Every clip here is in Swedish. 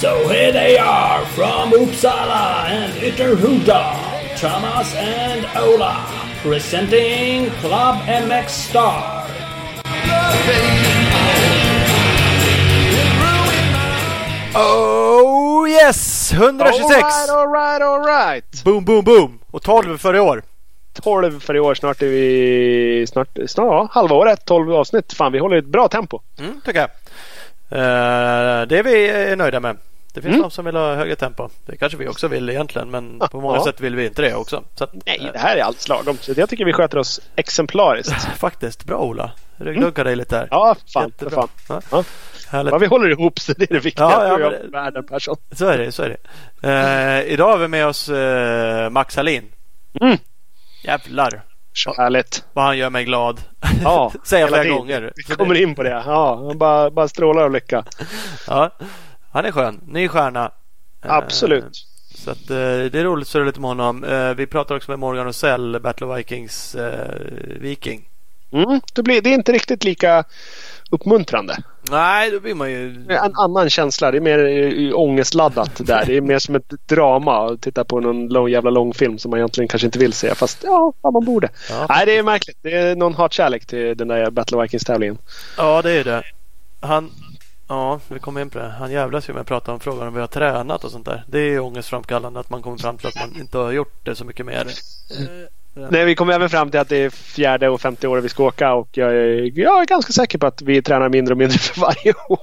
So here they are from Uppsala and Ytterhuda, Thomas and Ola, presenting Club MX Star. Oh yes! 126! Alright, alright, alright. Boom, boom, boom! Och 12 för i år. 12 för i år. Snart är vi... Snart, snart ja, halva året. 12 avsnitt. Fan, vi håller ett bra tempo. Mm, tycker jag. Eh, det är vi nöjda med. Det finns Mm. de som vill ha högre tempo. Det kanske vi också vill egentligen men på många ja. sätt vill vi inte det också. Så att, Nej, eh, det här är allt lagom. Så jag tycker vi sköter oss exemplariskt. Faktiskt, bra Ola. Ryggdunkar dig lite där. Mm. Ja, fan. Fan. Ja. Ja. Härligt. Ja, vi håller ihop så det är det viktiga. Ja, ja, men- världen Persson. Så är det. Så är det. Eh, idag har vi med oss eh, Max Hallin. Mm. Jävlar Så härligt. vad han gör mig glad. Ja, Säger jag flera tiden. gånger. Vi kommer in på det. Ja, han bara, bara strålar av lycka. Ja, han är skön. Ny stjärna. Eh, Absolut. Så att, eh, det är roligt att surra lite med honom. Eh, vi pratar också med Morgan Rosell, Battle of Vikings Viking. Mm, det, blir, det är inte riktigt lika uppmuntrande. Nej, då blir man ju... En annan känsla. Det är mer eh, ångestladdat där. Det är mer som ett drama att titta på någon lång, jävla lång film som man egentligen kanske inte vill se. Fast ja, fan, man borde. Ja. Nej, det är märkligt. Det är någon hatkärlek till den där Battle of Vikings-tävlingen. Ja, det är det. Han... Ja, vi kommer in på det. Han jävlas ju med att prata om frågan om vi har tränat och sånt där. Det är ju ångestframkallande att man kommer fram till att man inte har gjort det så mycket mer. Nej, vi kommer även fram till att det är fjärde och femte året vi ska åka och jag är, jag är ganska säker på att vi tränar mindre och mindre för varje år.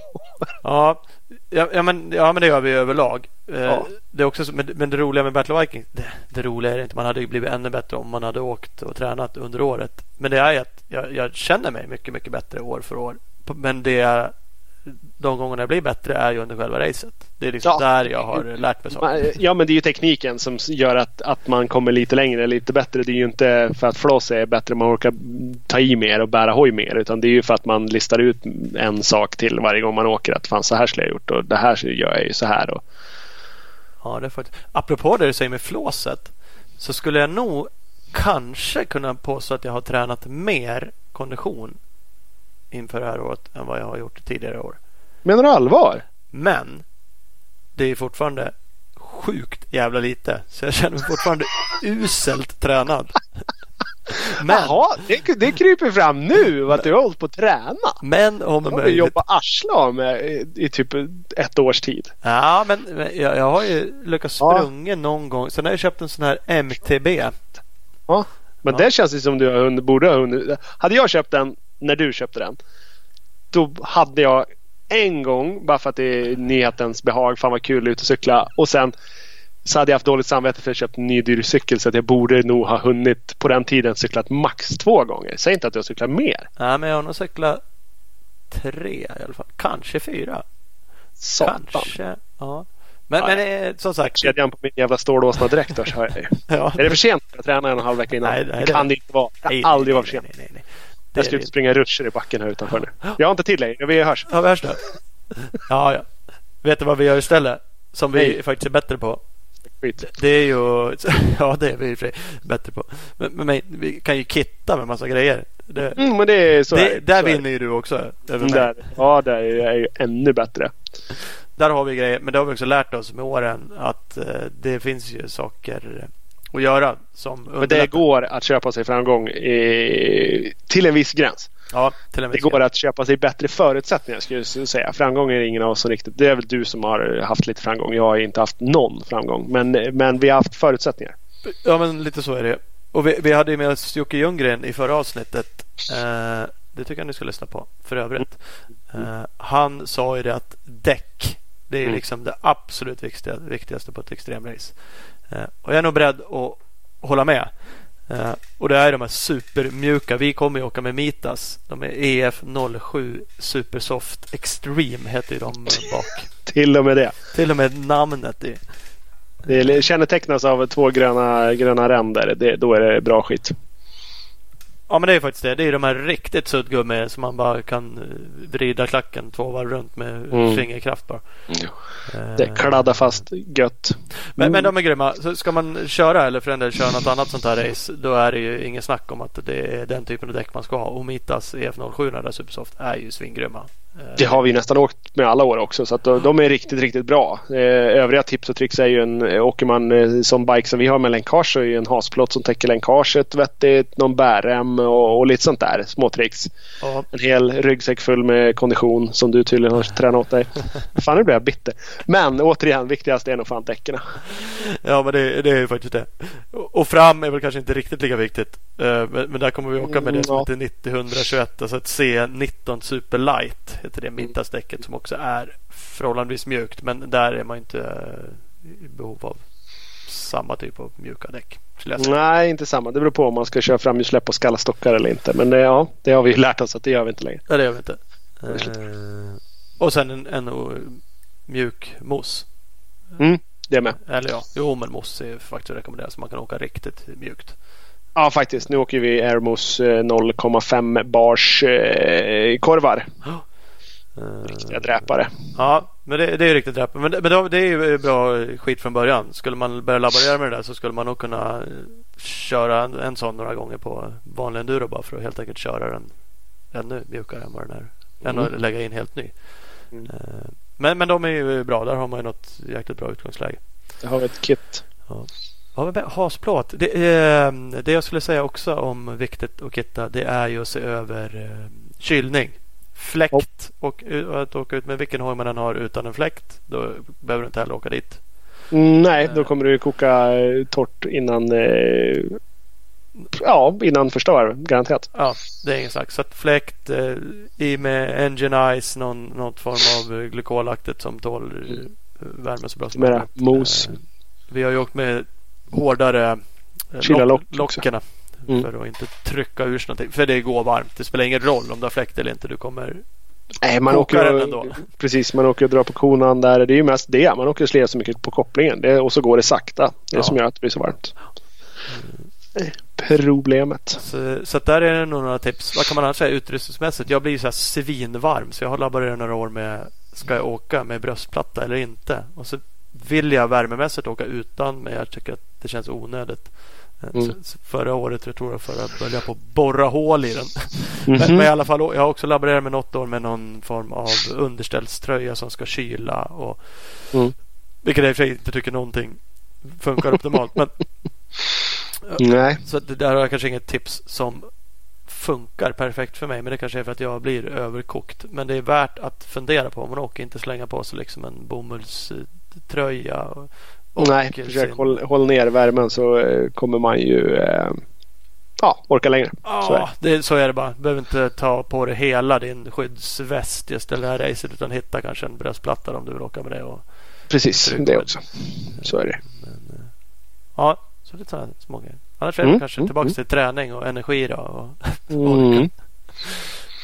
Ja, ja, ja, men, ja men det gör vi överlag. Eh, Ja. Det är också, så- men, men det roliga med Battle of Vikings, det, det roliga är det inte. Man hade ju blivit ännu bättre om man hade åkt och tränat under året. Men det är att jag, jag känner mig mycket, mycket bättre år för år. Men det är, de gångerna jag blir bättre är ju under själva racet. Det är liksom Ja. där jag har lärt mig saker. Ja, men det är ju tekniken som gör att, att man kommer lite längre, lite bättre. Det är ju inte för att flås är bättre, man orkar ta i mer och bära hoj mer. Utan det är ju för att man listar ut en sak till varje gång man åker. Att fan så här skulle jag gjort och det här gör jag ju så här. Och, Ja, det är faktiskt. Apropå det du säger med flåset så skulle jag nog kanske kunna påstå att jag har tränat mer kondition inför det här året än vad jag har gjort tidigare år. menar du allvar? Men det är fortfarande sjukt jävla lite. Så jag känner mig fortfarande uselt tränad. Men, Jaha, det, det kryper fram nu att du har hållit på att träna. men om du möjligt. jobbat arsle av med i, i typ ett års tid. Ja, men men jag, jag har ju lyckats Ja. sprunga någon gång. Sen har jag köpt en sån här MTB. Ja. Men Ja. det känns ju som du har hunnit, borde ha hunnit. Hade jag köpt den när du köpte den. Då hade jag en gång, bara för att det är nyhetens behag, fan vad kul ut och cykla. Och sen så hade jag haft dåligt samvete för att jag köpt en ny dyr cykel så att jag borde nog ha hunnit på den tiden cyklat max två gånger. Säg inte att jag cyklar mer. Ja, men jag har nog cyklat tre i alla fall. Kanske fyra. Satan. Kanske. Ja. Men, Ja, men eh, som sagt. Kedjan på min jävla stålåsna dräkt då, så har jag ju. Ja. Är det för sent att träna en och en halv vecka innan? Nej, nej, det kan det inte vara. Det Nej, kan aldrig nej, vara för nej, sent. nej, nej, nej. Jag är ska ut springa rutscher i backen här utanför nu. Jag har inte till dig. Vi hörs. Ja, värsta. Ja, ja. Vet du vad vi gör istället? Som vi Nej. faktiskt är bättre på. Skit. Det är ju... Ja, det är vi i bättre på. Men, men, vi kan ju kitta med massa grejer. Det, Mm, men det är så. är det, det. där Så är vinner ju du också. Där, ja, där är jag ju ännu bättre. Där har vi grejer. Men det har vi också lärt oss med åren att eh, det finns ju saker att göra som Men det går att köpa sig framgång i, till en viss gräns. Ja, till en Det viss går gräns. att köpa sig bättre förutsättningar skulle jag säga. Framgång är ingen av oss som riktigt. Det är väl du som har haft lite framgång. Jag har inte haft någon framgång. Men, men vi har haft förutsättningar. Ja, men lite så är det. Och vi, vi hade ju med oss Jocke Ljunggren i förra avsnittet. Eh, det tycker jag ni ska lyssna på för övrigt. Eh, han sa ju det att däck, det är Mm. liksom det absolut viktigaste, viktigaste på ett extremrace. Eh, och jag är nog beredd att hålla med. Eh, och det är de här supermjuka. Vi kommer ju åka med Mitas. De är EF07 Supersoft Extreme heter de bak. Till och med det. Till och med namnet i. Det kännetecknas av två gröna, gröna ränder. Det, då är det bra skit. Ja men det är faktiskt det. Det är de här riktigt suddgummi som man bara kan eh, vrida klacken två varv runt med Mm. fingerkraft bara. Det Eh, kladdar fast gött. Men, men de är grymma. Så ska man köra eller för den del köra något annat sånt här race då är det ju ingen snack om att det är den typen av däck man ska ha. Omitas EF07 där Supersoft är ju svingrymma. Det har vi nästan åkt med alla år också så att de, är riktigt, riktigt bra. Eh, övriga tips och tricks är ju en, eh, åker man eh, som bike som vi har med länkage så är ju en hasplåt som täcker länkaget vettigt, någon bärrem och, och lite sånt där små tricks. ja, En hel ryggsäck full med kondition som du tydligen har tränat åt dig. Fan nu blir jag bitter. Men återigen, viktigast är nog fan däcken. ja men det, det är ju faktiskt det. Och fram är väl kanske inte riktigt lika viktigt. Men, men där kommer vi åka med det Mm, som ja. heter 90-121. Alltså ett C19 Super Light heter det mittasdäcket som också är förhållandevis mjukt. Men där är man inte eh, i behov av samma typ av mjuka däck. Nej, inte samma. Det beror på om man ska köra framhjulssläpp och skalla stockar eller inte. Men det, ja, det har vi ju lärt oss att det gör vi inte längre. Nej, det gör vi inte. Eh, och sen en, en mjuk mos. Det med. Eller ja, jo men mos är faktiskt att rekommendera så man kan åka riktigt mjukt. Ja, faktiskt. Nu åker vi Airmos eh, 0,5 bars eh, korvar. Eh, Riktiga dräpare. Ja, men det, det är riktigt rätt. Men, det, men det är ju bra skit från början. Skulle man börja laborera med det där så skulle man nog kunna eh, köra en, en sån några gånger på vanlig enduro bara för att helt enkelt köra den ännu mjukare än vad den är. Än att Mm. lägga in helt ny. Mm. Eh, Men, men de är ju bra. Där har man ju något jäkligt bra utgångsläge. Det har vi ett kit. Ja, men hasplåt. Det, eh, det jag skulle säga också om viktigt att kitta det är ju att se över eh, kylning. Fläkt och, och att åka ut med vilken hoj man än har utan en fläkt. Då behöver du inte heller åka dit. Mm, nej, då kommer du koka eh, torrt innan eh, Ja, innan första varv. Garanterat. Ja, det är ingen snack. Så att fläkt eh, i med engine ice, någon, något form av eh, glykolaktigt som tål eh, värme så bra som möjligt. mos. Eh, vi har ju åkt med hårdare eh, Kyla lock också. lockerna. Mm. För att inte trycka ur sig någonting. För det går varmt. Det spelar ingen roll om du har fläkt eller inte. Du kommer Nej, man åker den ändå. Precis, man åker och drar på konan där. Det är ju mest det. Man åker och slirar så mycket på kopplingen. Det, och så går det sakta. Det är Ja. som gör att det blir så varmt. Är Problemet. Så, så där är det nog några tips. Vad kan man annars säga utrustningsmässigt? Jag blir ju så här svinvarm så jag har laborerat några år med Ska jag åka med bröstplatta eller inte? Och så vill jag värmemässigt åka utan men jag tycker att det känns onödigt. Mm. Förra året jag tror jag för att börja på borra hål i den. Mhm. Men, men i alla fall, jag har också laborerat med något år med någon form av underställströja som ska kyla. Och, Mm. Vilket jag i och för sig inte tycker någonting funkar optimalt. Men, Nej. så det där har jag kanske inget tips som funkar perfekt för mig. Men det kanske är för att jag blir överkokt. Men det är värt att fundera på om man åker. Inte slänga på sig liksom en bomullströja. Och, Nej, sin- försök håll, håll ner värmen så eh, kommer man ju eh, ja, orka längre. Så är Ja, det, så är det bara. Du behöver inte ta på dig hela din skyddsväst just det här racet. Utan hitta kanske en bröstplatta om du vill åka med det. Och, Precis, det på också. Så är det. men, eh, ja, så lite sådana små grejer. Annars är det Mm, kanske mm, tillbaka mm. till träning och energi då. Och, Mm,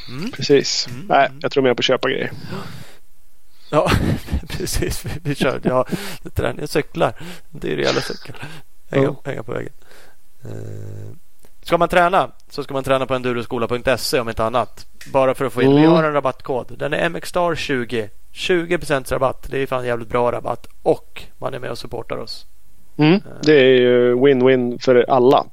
mm. precis. Mm, Nej, mm. jag tror mer på att köpa grejer. Ja, precis. Vi, kör. Ja. Jag cyklar. Det är det jävla cykel. Hänga, Ja. hänga på väggen. Eh, Ska man träna så ska man träna på enduroskola.se om inte annat. Bara för att få in. Vi Mm. har en rabattkod. Den är MXStar20. 20% rabatt. Det är fan jävligt bra rabatt. Och man är med och supportar oss. Mm. Det är ju win-win för alla.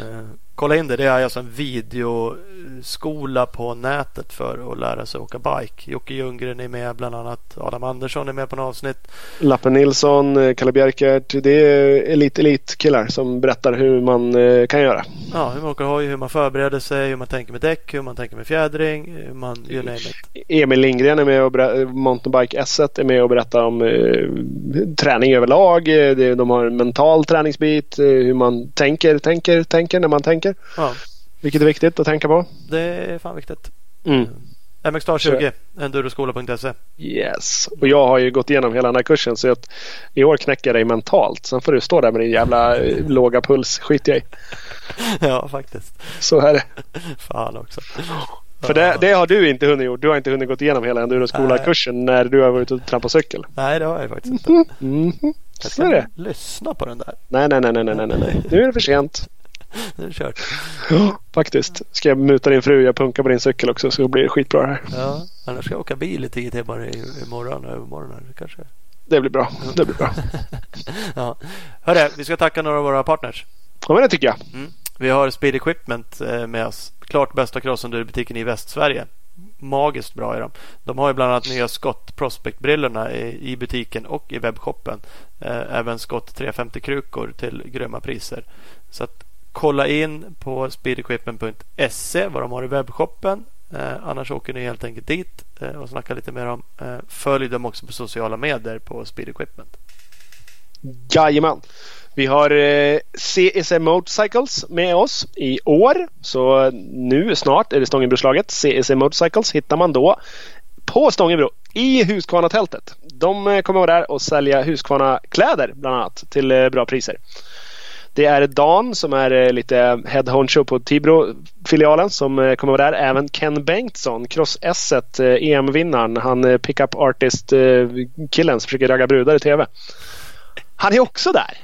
Eh, kolla in det. Det är alltså en videoskola på nätet för att lära sig åka bike. Jocke Ljunggren är med bland annat. Adam Andersson är med på en avsnitt. Lappe Nilsson, eh, Kalle Bjerkert. Det är elit-elit-killar som berättar hur man eh, kan göra. Ja, hur man åker hoj, hur man förbereder sig, hur man tänker med däck, hur man tänker med fjädring, hur man, you name it. Emil Lindgren är med och berättar, Mountainbike S1 är med och berättar om eh, träning överlag. Eh, de har en mental träningsbit. Hur man tänker, tänker, tänker när man tänker. Ja, Vilket är viktigt att tänka på. det är fan viktigt. Mm. MXstar20, enduroskola.se. Yes. Och jag har ju gått igenom hela den här kursen så att i år knäcker jag dig mentalt. Sen får du stå där med din jävla eh, låga puls. Skit jag i. Ja, faktiskt. Så är det. Fan också. För det, det har du inte hunnit gjort. Du har inte hunnit gått igenom hela enduroskola-kursen när du har varit ute och trampat cykel. Nej, det har jag faktiskt inte. Jag Så är det. ska lyssna på den där. Nej, nej, nej, nej, nej, nej, nej. Nu är det för sent. det är kört. Ja, faktiskt. Ska jag muta din fru, jag punkar på din cykel också så blir det skitbra det här. Ja, annars ska jag åka bil i tio timmar imorgon och övermorgon. här, Kanske. Det blir bra. Det blir bra. Ja. Hörru, vi ska tacka några av våra partners. Ja, men det tycker jag. Mm. Vi har Speed Equipment eh, med oss. Klart bästa crossenduro-butiken i Västsverige. Magiskt bra är de. De har ju bland annat nya Scott Prospect-brillorna i, i butiken och i webbshoppen. Eh, även Scott 350-krukor till grymma priser. Så att kolla in på speedequipment.se vad de har i webbshoppen. Eh, annars åker ni helt enkelt dit eh, och snackar lite med dem. Eh, följ dem också på sociala medier på Speed Equipment. Jajamän. Vi har eh, CSM Motorcycles med oss i år. Så eh, nu snart är det Stångebroslaget. CSM Motorcycles hittar man då på Stångebro i Husqvarna-tältet. De eh, kommer vara där och sälja Husqvarna-kläder bland annat till eh, bra priser. Det är Dan som är eh, lite head honcho på Tibro-filialen som eh, kommer vara där. Även Ken Bengtsson, Cross S eh, EM-vinnaren. Han pickup artist-killen som försöker ragga brudar i TV. Han är också där.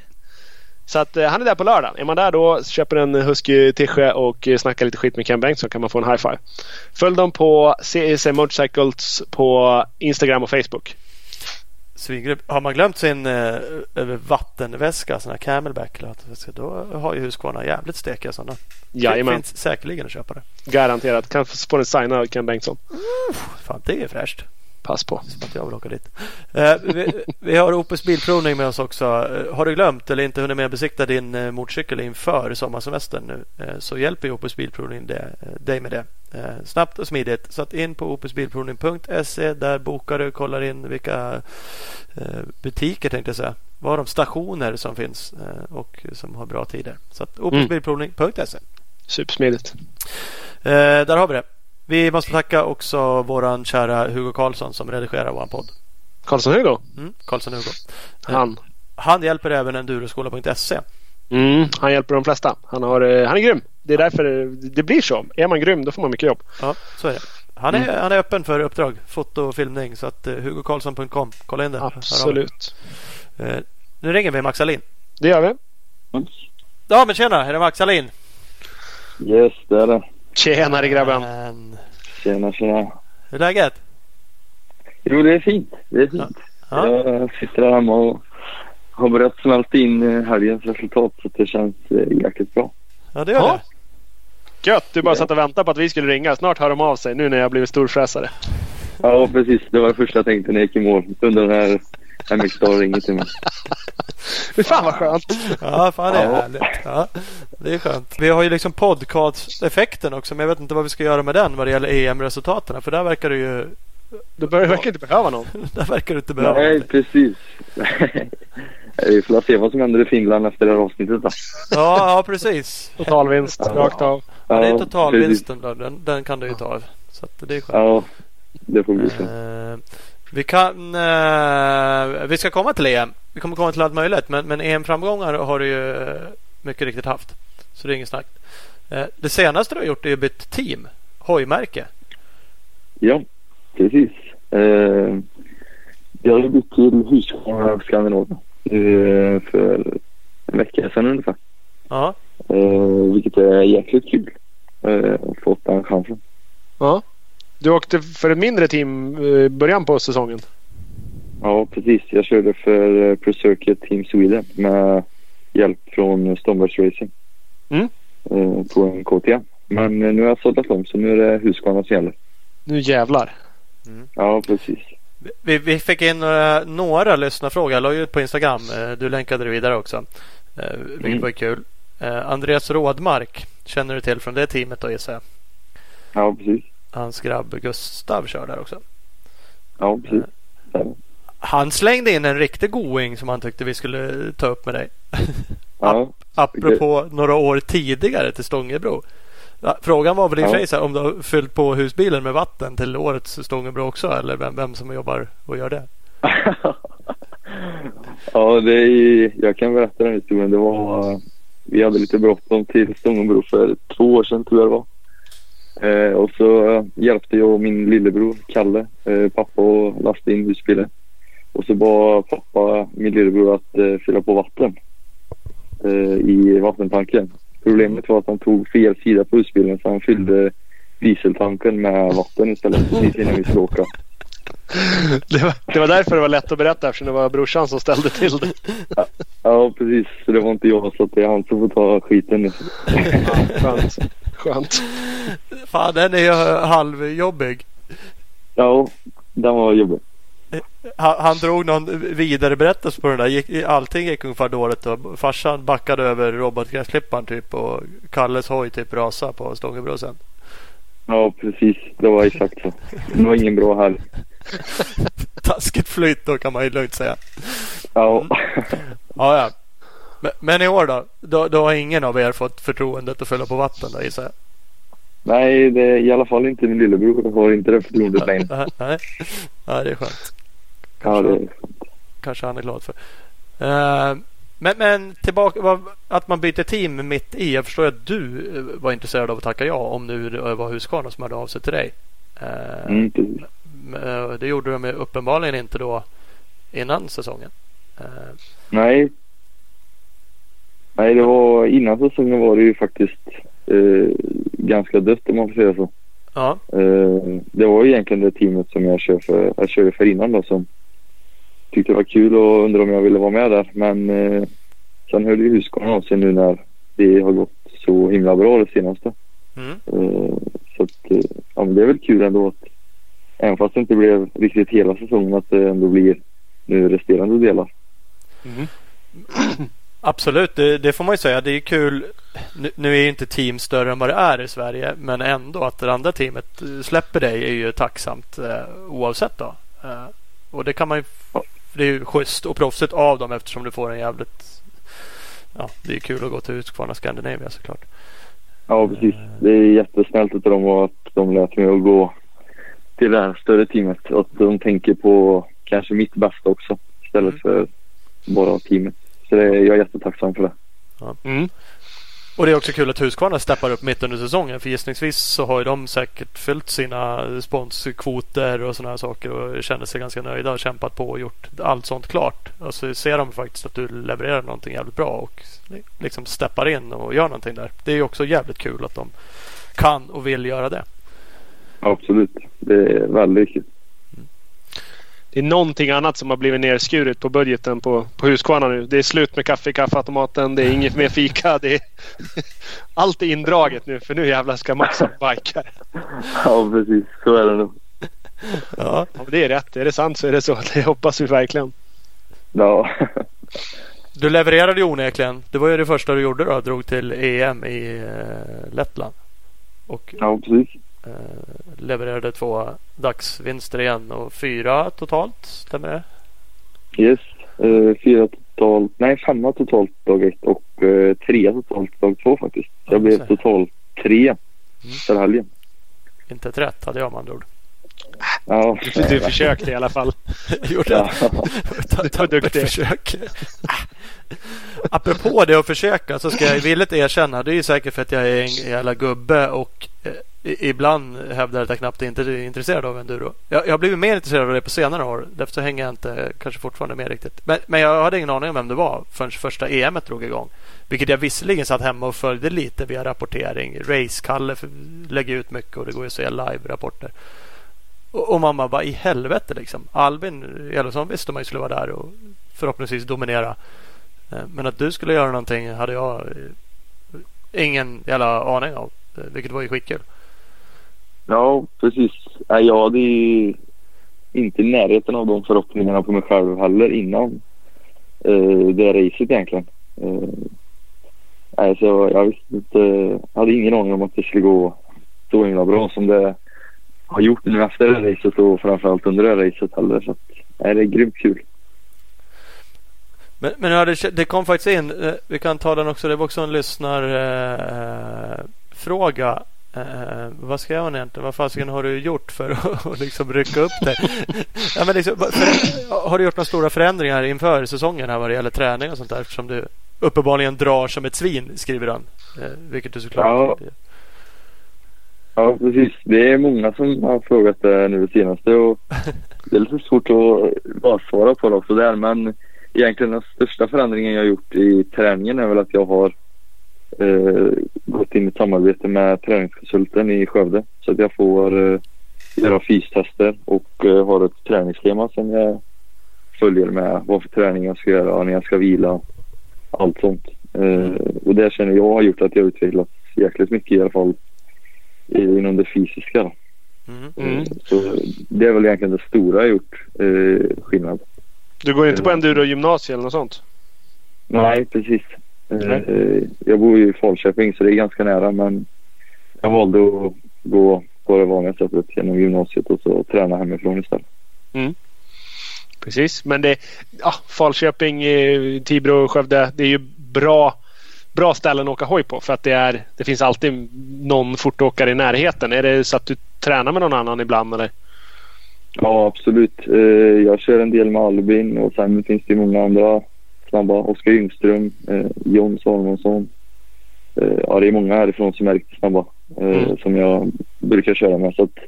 Så att han är där på lördag. Är man där då, köper en husky tische och snackar lite skit med Ken Bengtsson kan man få en high five. Följ dem på CEC Motorcycles på Instagram och Facebook. Svingrymt. Har man glömt sin eh, vattenväska, här camelback, då har ju Husqvarna jävligt stekiga sådana. Jajamän. Det finns säkerligen att köpa det. Garanterat. Kan få den signad av Ken Bengtsson. Fan, det är fräscht. Pass på. Som att jag vill åka dit. Eh, vi, vi har Opus Bilprovning med oss också. Eh, har du glömt eller inte hunnit med besikta din eh, motorcykel inför sommarsemestern nu så hjälper Opus Bilprovning det, dig med det. Snabbt och smidigt. Så att in på opusbilprovning.se. Där bokar du, kollar in vilka butiker tänkte jag säga. Vad de stationer som finns och som har bra tider. Så att opusbilprovning.se. Supersmidigt. Eh, där har vi det. Vi måste tacka också våran kära Hugo Karlsson som redigerar vår podd. Karlsson-Hugo. Mm, Karlsson Hugo. Eh, Han. Han hjälper även enduroskola.se. Mm, han hjälper de flesta. Han, har, eh, han är grym. Det är därför det blir så. Är man grym då får man mycket jobb. Ja, så är det. Han är, han är öppen för uppdrag, foto och filmning. Så att hugokarlsson.com. Kolla in det. Absolut. Nu ringer vi Max Alin. Det gör vi. Ja men tjena, är det Max Alin? Yes, det är det. Tjenare grabben. Men, Tjena, tjena. hur är läget? Jo, det är fint. Det är fint. Ja. Jag sitter här hemma och har börjat smälta in eh, helgens resultat så att det känns eh, jäkligt bra. Ja det gör Ja. det. Gött! Du bara Ja. satt och väntade på att vi skulle ringa. Snart hör de av sig nu när jag blivit storfräsare. Ja, precis. Det var det första jag tänkte när jag gick i mål. Undrar när MX-Star ringer till mig. Fy fan vad skönt! Ja, fan det är härligt. Ja, det är skönt. Vi har ju liksom podcast-effekten också, men jag vet inte vad vi ska göra med den vad det gäller EM-resultaten. För där verkar du ju... Du verkar inte behöva någon. Där verkar du inte behöva Nej, någonting. precis. Vi får se vad som händer i Finland efter det här avsnittet då. Ja, ja, precis. Totalvinst, Ja. rakt av. Ja, det är totalvinsten då. Den, den kan du ju ta. Så att det är skönt. Ja, det får bli så. Vi kan... eh, vi ska komma till EM. Vi kommer komma till allt möjligt. Men, men EM-framgångar har du ju mycket riktigt haft. Så det är inget snack. Eh, det senaste du har gjort är ju bytt team. Hojmärke. Ja, precis. Eh, jag har bytt till Husqvarna Skandinavien nu eh, för en vecka sedan ungefär. Ja. Eh, vilket är jäkligt kul. Eh, fått den chansen. Ja. Du åkte för ett mindre team i början på säsongen. Ja, precis. Jag körde för eh, Pro Circuit Team Sweden med hjälp från Stormbergs Racing. Mm. Eh, på en KTM. Men eh, nu har jag sållat om så nu är det Husqvarna som gäller. Nu jävlar. Ja, precis. Vi, vi fick in några, några lyssnarfrågor. Jag la ju ut på Instagram. Eh, Du länkade det vidare också. Eh, Vilket Mm. var kul. Eh, Andreas Rådmark känner du till från det teamet då gissar jag. Ja, precis. Hans grabb Gustav kör där också. Ja, precis. Ja. Han slängde in en riktig going som han tyckte vi skulle ta upp med dig. Ja, Apropå några år tidigare till Stångebro. Frågan var väl i och för sig om du har fyllt på husbilen med vatten till årets Stångebro också eller vem, vem som jobbar och gör det. ja, det är, jag kan berätta den historien. Det var, vi hade lite bråttom till Stångebro för två år sedan tror jag det var. Eh, och så hjälpte jag och min lillebror Kalle, eh, pappa att lasta in husbilen. Och så bad pappa min lillebror att eh, fylla på vatten eh, i vattentanken. Problemet var att han tog fel sida på husbilen så han fyllde dieseltanken med vatten istället precis innan vi skulle åka. Det var, det var därför det var lätt att berätta eftersom det var brorsan som ställde till det. Ja, precis. Så det var inte jag så det är han som får ta skiten nu. Ja, skönt. Fan, den är ju halvjobbig. Ja, den var jobbig. Han, han drog någon vidare berättelse på den där. Gick, allting gick ungefär dåligt. Och farsan backade över robotgräsklipparen typ och Kalles hoj typ rasade på Stångebro sen. Ja, precis. Det var exakt så. Det var ingen bra helg. Taskigt flyt då kan man ju lugnt säga. Ja. Ja, ja. Men, men i år då? då? Då har ingen av er fått förtroendet att fylla på vatten då gissar jag? Nej, det i alla fall inte min lillebror. Jag har inte det förtroendet längre. Nej, nej. nej, det är skönt. Ja, det är... Kanske han är glad för. Uh, men, men tillbaka, vad, att man byter team mitt i. Jag förstår att du eh, var intresserad av att tacka ja om nu det var Husqvarna som hörde av sig till dig. Uh, Mm, det gjorde de uppenbarligen inte då innan säsongen. Uh, Nej. Nej, det var innan säsongen var det ju faktiskt eh, ganska dött om man får säga så. ja, Eh, det var ju egentligen det teamet som jag, kör för, jag körde för innan då som tyckte det var kul och undrade om jag ville vara med där. Men eh, sen höll ju Husqvarna av sig nu när det har gått så himla bra det senaste. mm, Eh, så att, eh, ja, men det är väl kul ändå att även fast det inte blev riktigt hela säsongen att det ändå blir nu resterande delar. Mm. Absolut. Det, det får man ju säga. Det är kul. Nu, nu är ju inte team större än vad det är i Sverige. Men ändå att det andra teamet eh, släpper dig är ju tacksamt eh, oavsett då. Eh, och det kan man ju. Det är ju schysst och proffsigt av dem eftersom du får en jävligt. Ja, det är kul att gå till Husqvarna Scandinavia såklart. Ja, precis. Det är jättesnällt av dem att de lät mig att gå till det här större teamet. Att de tänker på kanske mitt bästa också istället Mm. för bara teamet. Så det är, jag är jättetacksam för det. Mm. Och det är också kul att Husqvarna steppar upp mitt under säsongen. För gissningsvis så har ju de säkert fyllt sina sponskvoter och sådana här saker och känner sig ganska nöjda och kämpat på och gjort allt sånt klart. Och så ser de faktiskt att du levererar någonting jävligt bra och liksom steppar in och gör någonting där. Det är ju också jävligt kul att de kan och vill göra det. Absolut. Det är väldigt kul. Det är någonting annat som har blivit nerskuret på budgeten på, på Husqvarna nu. Det är slut med kaffe i kaffeautomaten. Det är inget mer fika. Det är... Allt är indraget nu för nu jävlar ska Max ha bikar. Ja, precis. Så är det nog. Ja, Ja, men det är rätt. Är det sant så är det så. Det hoppas vi verkligen. Ja. du levererade ju onekligen. Det var ju det första du gjorde då. Drog till EM i eh, Lettland. Och ja, precis. Eh, levererade två dagsvinster igen och fyra totalt. Stämmer det? Yes. Eh, fyra totalt. Nej, femma totalt dag ett och eh, trea totalt dag två faktiskt. Så Ja, jag blev totalt tre för helgen. Inte ett rätt hade jag med andra ord. Ja. Du, du försökte i alla fall. Gjorde Ja. jag? Ta- var duktig. försök. Apropå det att försöka så ska jag villigt erkänna. Det är ju säkert för att jag är en jävla gubbe och ibland hävdar att jag knappt är intresserad av enduro. Jag, jag har blivit mer intresserad av det på senare år. Därför så hänger jag inte kanske fortfarande med riktigt. Men, men jag hade ingen aning om vem det var förrän första EM drog igång. Vilket jag visserligen satt hemma och följde lite via rapportering. Race-Kalle lägger ut mycket och det går ju att se live-rapporter. Och, och man bara, vad i helvete liksom. Albin Elofsson visste man ju skulle vara där och förhoppningsvis dominera. Eh, men att du skulle göra någonting hade jag eh, ingen jävla aning om. Eh, vilket var ju skitkul. Ja, precis. Jag hade ju inte i närheten av de förhoppningarna på mig själv heller innan eh, det racet egentligen. Eh, alltså jag, jag visste inte, jag hade ingen aning om att det skulle gå så himla bra som det har gjort nu efter det racet och framförallt under det racet heller. Så att, nej, det är grymt kul. Men, men ja, det, det kom faktiskt in. Eh, vi kan ta den också. Det var också en lyssnarfråga. Eh, Eh, vad ska jag egentligen? Vad fasiken har du gjort för att liksom rycka upp dig? ja, men liksom, för, har du gjort några stora förändringar inför säsongen här vad det gäller träning och sånt där? Eftersom du uppenbarligen drar som ett svin, skriver han. Eh, vilket du såklart Ja. Ja, precis. Det är många som har frågat det nu senaste och det är lite svårt att bara svara på det också där. Men egentligen den största förändringen jag har gjort i träningen är väl att jag har eh, gått in i ett samarbete med träningskonsulten i Skövde så att jag får eh, göra fystester och eh, har ett träningsschema som jag följer med vad för träning jag ska göra, när jag ska vila, allt sånt. Eh, och det känner jag har gjort att jag utvecklats jäkligt mycket i alla fall inom det fysiska. Då. Mm. Mm. Så det är väl egentligen det stora jag gjort eh, skillnad. Du går inte på enduro-gymnasium eller något sånt? Nej, precis. Nej. Jag bor ju i Falköping så det är ganska nära men jag valde att gå på det vanliga sättet genom gymnasiet och så träna hemifrån istället. Precis, men det, ja, Falköping, eh, Tibro, Skövde. Det är ju bra, bra ställen att åka hoj på för att det, är, det finns alltid någon fortåkare i närheten. Är det så att du tränar med någon annan ibland eller? Ja, absolut. Eh, Jag kör en del med Albin och sen finns det många andra snabba. Oskar Ljungström, eh, John Salomonsson. Eh, Ja, det är många härifrån som är riktigt snabba eh, Mm. som jag brukar köra med. Så att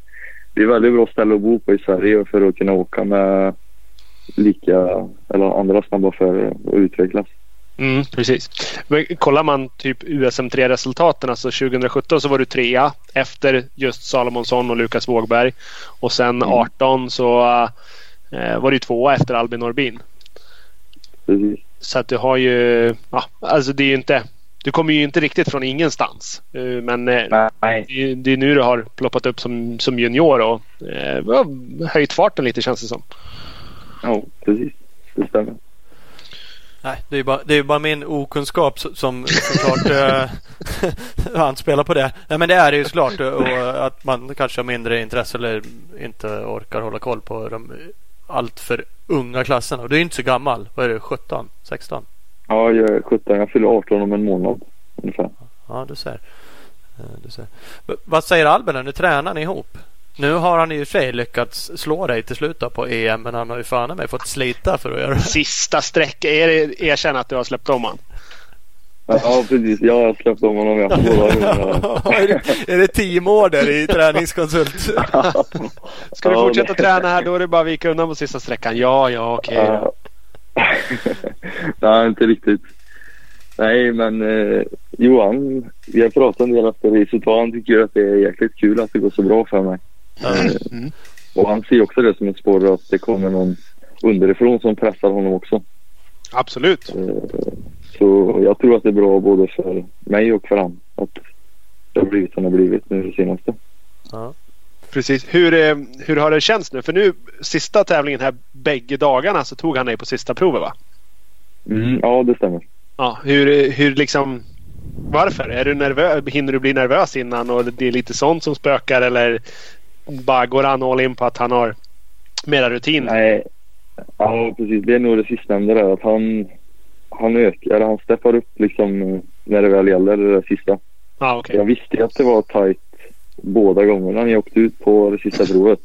det är väldigt bra ställe att bo på i Sverige för att kunna åka med lika eller andra snabba förare och utvecklas. Mm, precis. Men kollar man typ USM3-resultaten, alltså 2017 så var du trea efter just Salomonsson och Lukas Wågberg. Och sen Mm. 18 så eh, var du tvåa efter Albin Norbin. Precis. Så att du har ju, ja, alltså det är ju inte, du kommer ju inte riktigt från ingenstans. Eh, Men eh, Nej. det är- nu du har ploppat upp som, som junior och eh, ja, höjt farten lite känns det som. Ja, precis. Det stämmer. Nej, det är ju bara, det är bara min okunskap som såklart eh, anspelar på det. Nej, men det är det ju såklart. Och att man kanske har mindre intresse eller inte orkar hålla koll på de allt för unga klasserna. Och du är inte så gammal. Vad är du? 17? 16? Ja, jag är 17. Jag fyller 18 om en månad ungefär. Ja, du ser. Eh, Du ser. Vad säger Albin när nu tränar ni ihop? Nu har han i och för sig lyckats slå dig till slut på EM men han har ju fan mig fått slita för att göra det. Sista det, erkänn att du har släppt om han. Ja, precis. Jag har släppt om honom jag är, det, är det teamorder i träningskonsult? Ska du fortsätta träna här då är det bara att vika undan på sista sträckan. Ja, ja, okej. Ja. Nej, inte riktigt. Nej, men eh, Johan, vi har pratat en del efter racet och han tycker att det är jäkligt kul att det går så bra för mig. Eh, Mm. och han ser också det som ett spår att det kommer någon underifrån som pressar honom också. Absolut. Eh, så jag tror att det är bra både för mig och för han att det har blivit som det har blivit nu det senaste. Ja. Precis. Hur, eh, hur har det känts nu? För nu sista tävlingen här bägge dagarna så tog han dig på sista provet va? Mm, ja, det stämmer. Ja. Hur, hur liksom Varför? Är du nervös? Hinner du bli nervös innan och det är lite sånt som spökar eller bara går han all in på att han har mera rutin? Nej, ja precis. Det är nog det sistnämnda där att han, han ökar, han steppar upp liksom eh, när det väl gäller det där sista. Ja, okej. Jag visste ju att det var tajt båda gångerna när jag åkte ut på det sista provet.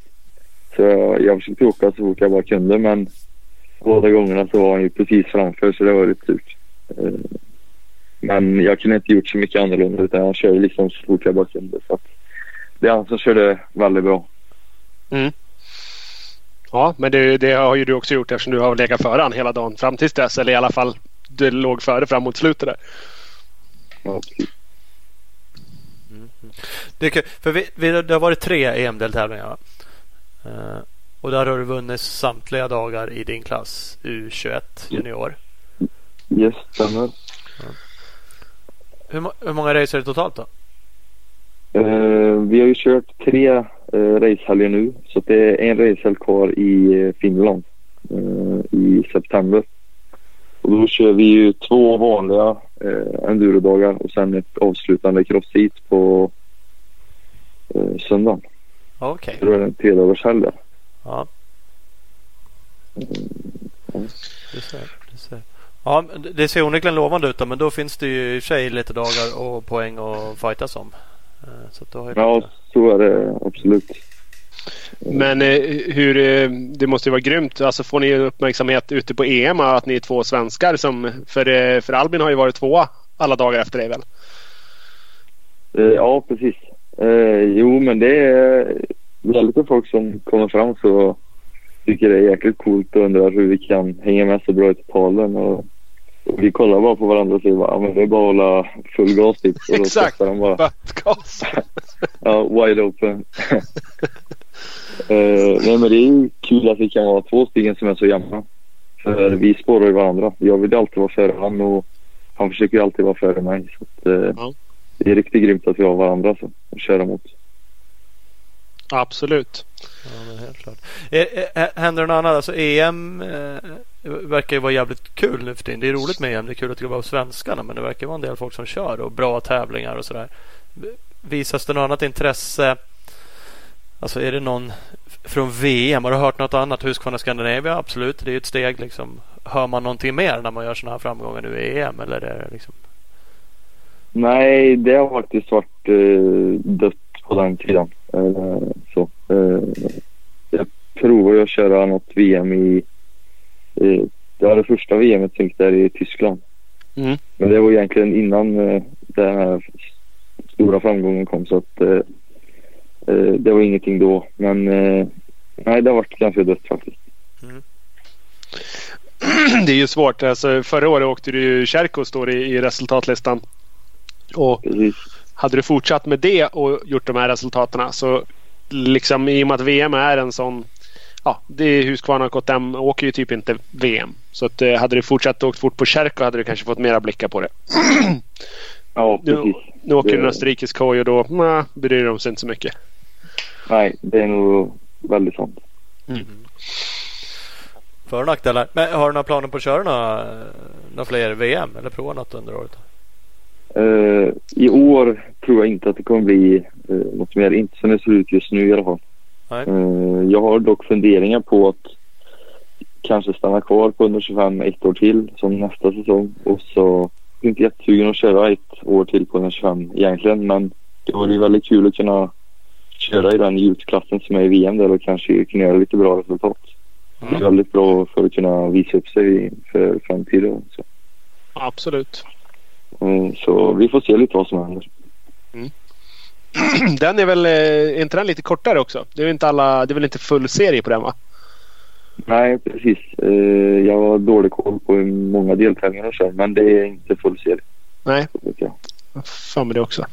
Så jag, jag försökte åka så fort jag bara kunde men båda gångerna så var han ju precis framför så det var lite surt. Eh, Men jag kunde inte gjort så mycket annorlunda utan jag körde liksom så fort jag bara kunde. Så det är han som körde väldigt bra. Ja, men det, det har ju du också gjort eftersom du har legat före han hela dagen fram tills dess. Eller i alla fall du låg före fram mot slutet där. Ja, precis. Det, är kul, för vi, vi, det har varit tre EM-deltävlingar. va? Eh, och där har du vunnit samtliga dagar i din klass U21 junior. Yes, stämmer. Hur, må- hur många race är det totalt då? Eh, vi har ju kört tre uh, racehelger nu så det är en racehelg kvar i Finland eh, i september. Och då kör vi ju två vanliga uh, endurodagar och sen ett avslutande crossheat på uh, söndagen. Okej. Så då är det en tredagarshelg. Ja. Mm. Du ser, du ser. Ja, det- ser onekligen lovande ut då, men då finns det ju i och för sig lite dagar och poäng att fightas om. Eh, Så du har ju Ja, så är det absolut. Men eh, hur, eh, det måste ju vara grymt. Alltså får ni uppmärksamhet ute på EM att ni är två svenskar som... För, eh, för Albin har ju varit tvåa alla dagar efter dig väl? Eh, ja, precis. Eh, jo, men det är, väldigt är folk som kommer fram så tycker det är jäkligt coolt och undrar hur vi kan hänga med så bra i totalen. Och och vi kollar bara på varandra och säger bara, ja, men det är bara att hålla full gas typ. Och då Exakt. bara. Bötgas. Ja, wide open. Eh, nej men det är ju kul att vi kan vara två stycken som är så jämna. För vi spårar ju varandra. Jag vill alltid vara före han och han försöker ju alltid vara före mig. Så att, eh, Ja. Det är riktigt grymt att vi har varandra så, att köra mot. Absolut. Ja, men helt klart. Är, är, händer det något annat? Alltså EM eh, verkar ju vara jävligt kul nu för tiden. Det är roligt med EM. Det är kul att det går av svenskarna. Men det verkar vara en del folk som kör och bra tävlingar och sådär. Visas det något annat intresse? Alltså är det någon från VM? Har du hört något annat? Husqvarna Scandinavia? Absolut, det är ju ett steg liksom. Hör man någonting mer när man gör sådana här framgångar nu i EM? Eller är det liksom... Nej, det har faktiskt varit eh, dött på den tiden. Eh, så, eh, jag provar ju att köra något VM i... Eh, det var det första VMet jag tänkte där i Tyskland. Mm. Men det var egentligen innan eh, den här stora framgången kom så att eh, det var ingenting då. Men nej, det har varit ganska dött faktiskt. Det är ju svårt. Alltså, förra året åkte du ju Kärko står i, i resultatlistan. Och Precis. hade du fortsatt med det och gjort de här resultaten så liksom i och med att VM är en sån Ja, det är Husqvarna och KTM åker ju typ inte VM. Så att, eh, hade du fortsatt åkt fort på Kärko hade du kanske fått mera blickar på det. Ja, Nu, precis. nu åker du en Det- österrikisk hoj och då nah, bryr de sig inte så mycket. Nej, det är nog väldigt sant. För och nackdelar. Men har du några planer på att köra några, några fler VM? Eller prova något under året? Eh, I år tror jag inte att det kommer bli eh, något mer. Inte som det ser ut just nu i alla fall. Eh, jag har dock funderingar på att kanske stanna kvar på 125 ett år till som nästa säsong. Och så är inte jättesugen att köra ett år till på 125 egentligen. Men det vore ju väldigt kul att kunna köra i den ljusklassen som är i VM där och kanske kunna göra lite bra resultat. Det är väldigt bra för att kunna visa upp sig för framtiden. Så, Absolut. eh, så vi får se lite vad som händer. Den är väl, eh, är inte den lite kortare också? Det är, inte alla, det är väl inte full serie på den va? Nej, precis. Eh, jag har dålig koll på hur många deltävlingar de kör, men det är inte full serie. Nej, fan med det också.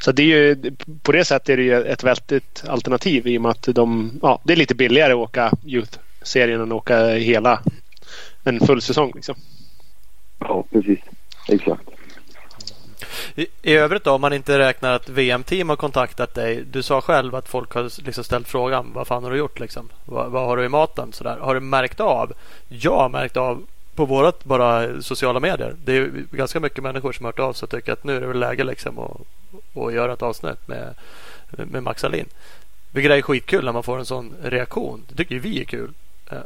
Så det är ju, på det sättet är det ju ett väldigt alternativ i och med att de, ja, det är lite billigare att åka Youth-serien än att åka hela en full säsong. Liksom. Ja, precis. Exakt. I, I övrigt då, om man inte räknar att VM-team har kontaktat dig. Du sa själv att folk har liksom ställt frågan vad fan har du gjort liksom? Vad, vad har du i maten? Sådär. Har du märkt av? Jag har märkt av på vårat bara sociala medier. Det är ganska mycket människor som har hört av sig och tycker att nu är det väl läge liksom att, att göra ett avsnitt med, med Max Alin. Vilket är skitkul när man får en sån reaktion. Det tycker vi är kul. Eh,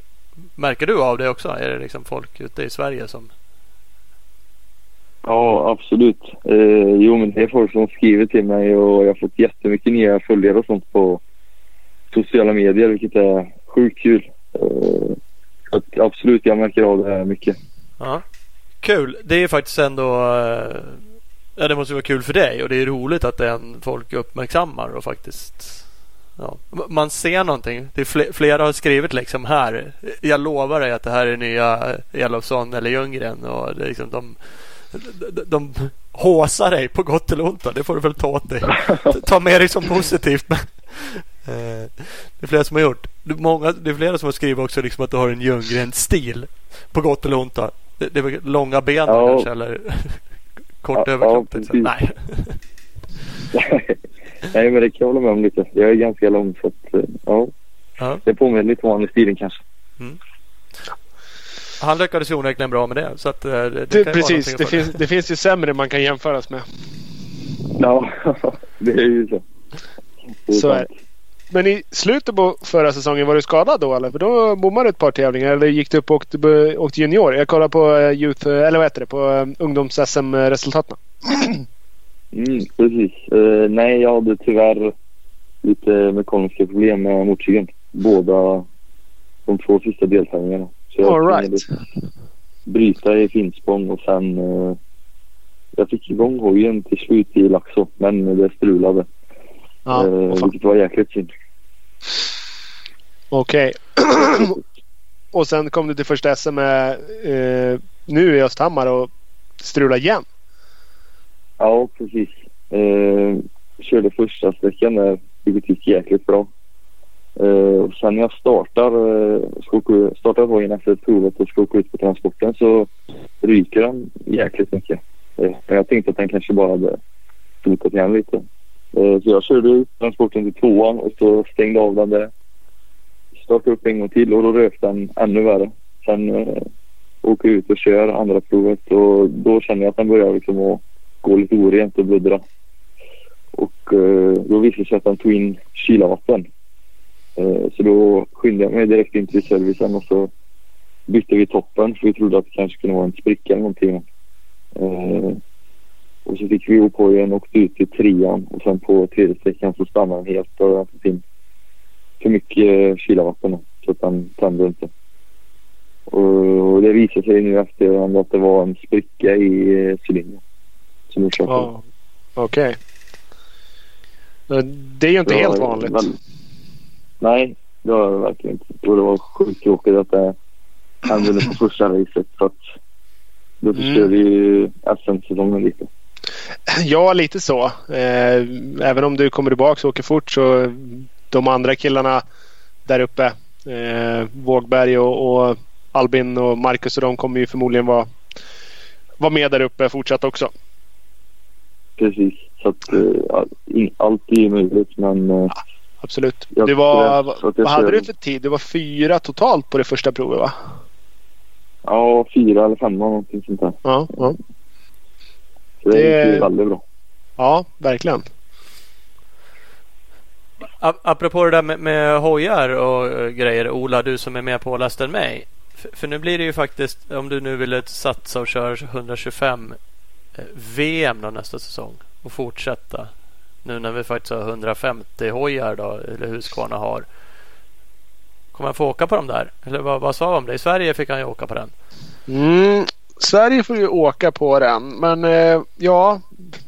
märker du av det också? Är det liksom folk ute i Sverige som Ja, absolut. Eh, jo, men det är folk som skriver till mig och jag har fått jättemycket nya följare och sånt på sociala medier, vilket är sjukt kul. Eh, att absolut, jag märker av det här mycket. Ja. Kul. Det är faktiskt ändå... eh, Ja, det måste vara kul för dig och det är roligt att den folk uppmärksammar och faktiskt... Ja, man ser någonting. Det är flera har skrivit liksom här. Jag lovar dig att det här är nya eh, Elofsson eller Ljunggren och det är liksom de, de, de håsar dig på gott eller ont. Det får du väl ta åt dig. Ta med dig som positivt. Eh, det är flera som har gjort. Många, det är flera som har skrivit också liksom att du har en Ljunggren-stil. På gott eller ont. då. Det, det är långa ben Ja. kanske eller kort Ja, överkropp. ja, liksom. Nej. Nej, men det kan jag hålla med om lite. Jag är ganska lång så att, eh, ja. Ja. Det påminner lite om han i stilen kanske. Han lyckades ju onekligen bra med det. Så att, eh, det, det Det, precis, det finns, det finns ju sämre man kan jämföras med. Ja, det är ju så. Så är. Men i slutet på förra säsongen var du skadad då eller? För då bommade du ett par tävlingar eller gick du upp och åkte, åkte junior? Jag kollar på eh, Youth, eh, eller vad heter det, på ungdoms-SM-resultaten. Mm, precis. Eh, nej, jag hade tyvärr lite mekaniska problem med motorcykeln. Båda de två sista deltävlingarna. Så jag All right. tvingades bryta i Finspång och sen... Eh, jag fick igång hojen till slut i Laxå, men det strulade. Ja, eh, vilket var jäkligt synd. Okej. och sen kom du till första SM med, eh, nu i Östhammar och strula igen. Ja, precis. Eh, körde första sträckan där. Det gick jäkligt bra. Uh, sen när jag startar, uh, ska startar hojen efter provet och ska åka ut på transporten så ryker den jäkligt mycket. Uh, jag tänkte att den kanske bara hade slutat igen lite. Uh, så jag körde ut transporten till tvåan och så stängde av den där. Startade upp en gång till och då rök den ännu värre. Sen uh, åker jag ut och kör andra provet och då känner jag att den börjar liksom att gå lite orent och buddra. Och uh, då visade det sig att den tog in kylavatten. Eh, så då skyndade jag mig direkt in till servicen och så bytte vi toppen för vi trodde att det kanske kunde vara en spricka eller någonting. Eh, och så fick vi ihop hojen och åkte ut till trean och sen på tredje sträckan så stannade den helt och det in för mycket kylavatten så att den tände inte. Och det visade sig nu efter att det var en spricka i cylindern. Som orsakade Ja, Okej. Det är ju inte Det helt vanligt. väl- Nej, det var det verkligen inte. Och det var sjukt tråkigt att det hände på första racet. Så att då Mm. förstörde ju SM-säsongen lite. Ja, lite så. Eh, även om du kommer tillbaka och åker fort så de andra killarna där uppe, eh, Vågberg och, och Albin och Marcus och de kommer ju förmodligen vara, vara med där uppe fortsatt också. Precis. Så att eh, allt är ju möjligt men eh, Absolut. Jag Du var, vad hade du för tid? Du var fyra totalt på det första provet va? ja, fyra eller femma någonting sånt där. Ja, ja. Så det, Det- gick ju väldigt bra. ja verkligen. Apropå det där med, med hojar och eh, grejer. Ola, du som är mer påläst än mig. För, för nu blir det ju faktiskt, om du nu ville satsa och köra 125 eh, VM då nästa säsong och fortsätta. Nu när vi faktiskt har 150 hojar då, eller Husqvarna har. Kommer han få åka på dem där? Eller vad, vad sa det? I Sverige fick han ju åka på den. Mm, Sverige får ju åka på den. Men eh, ja,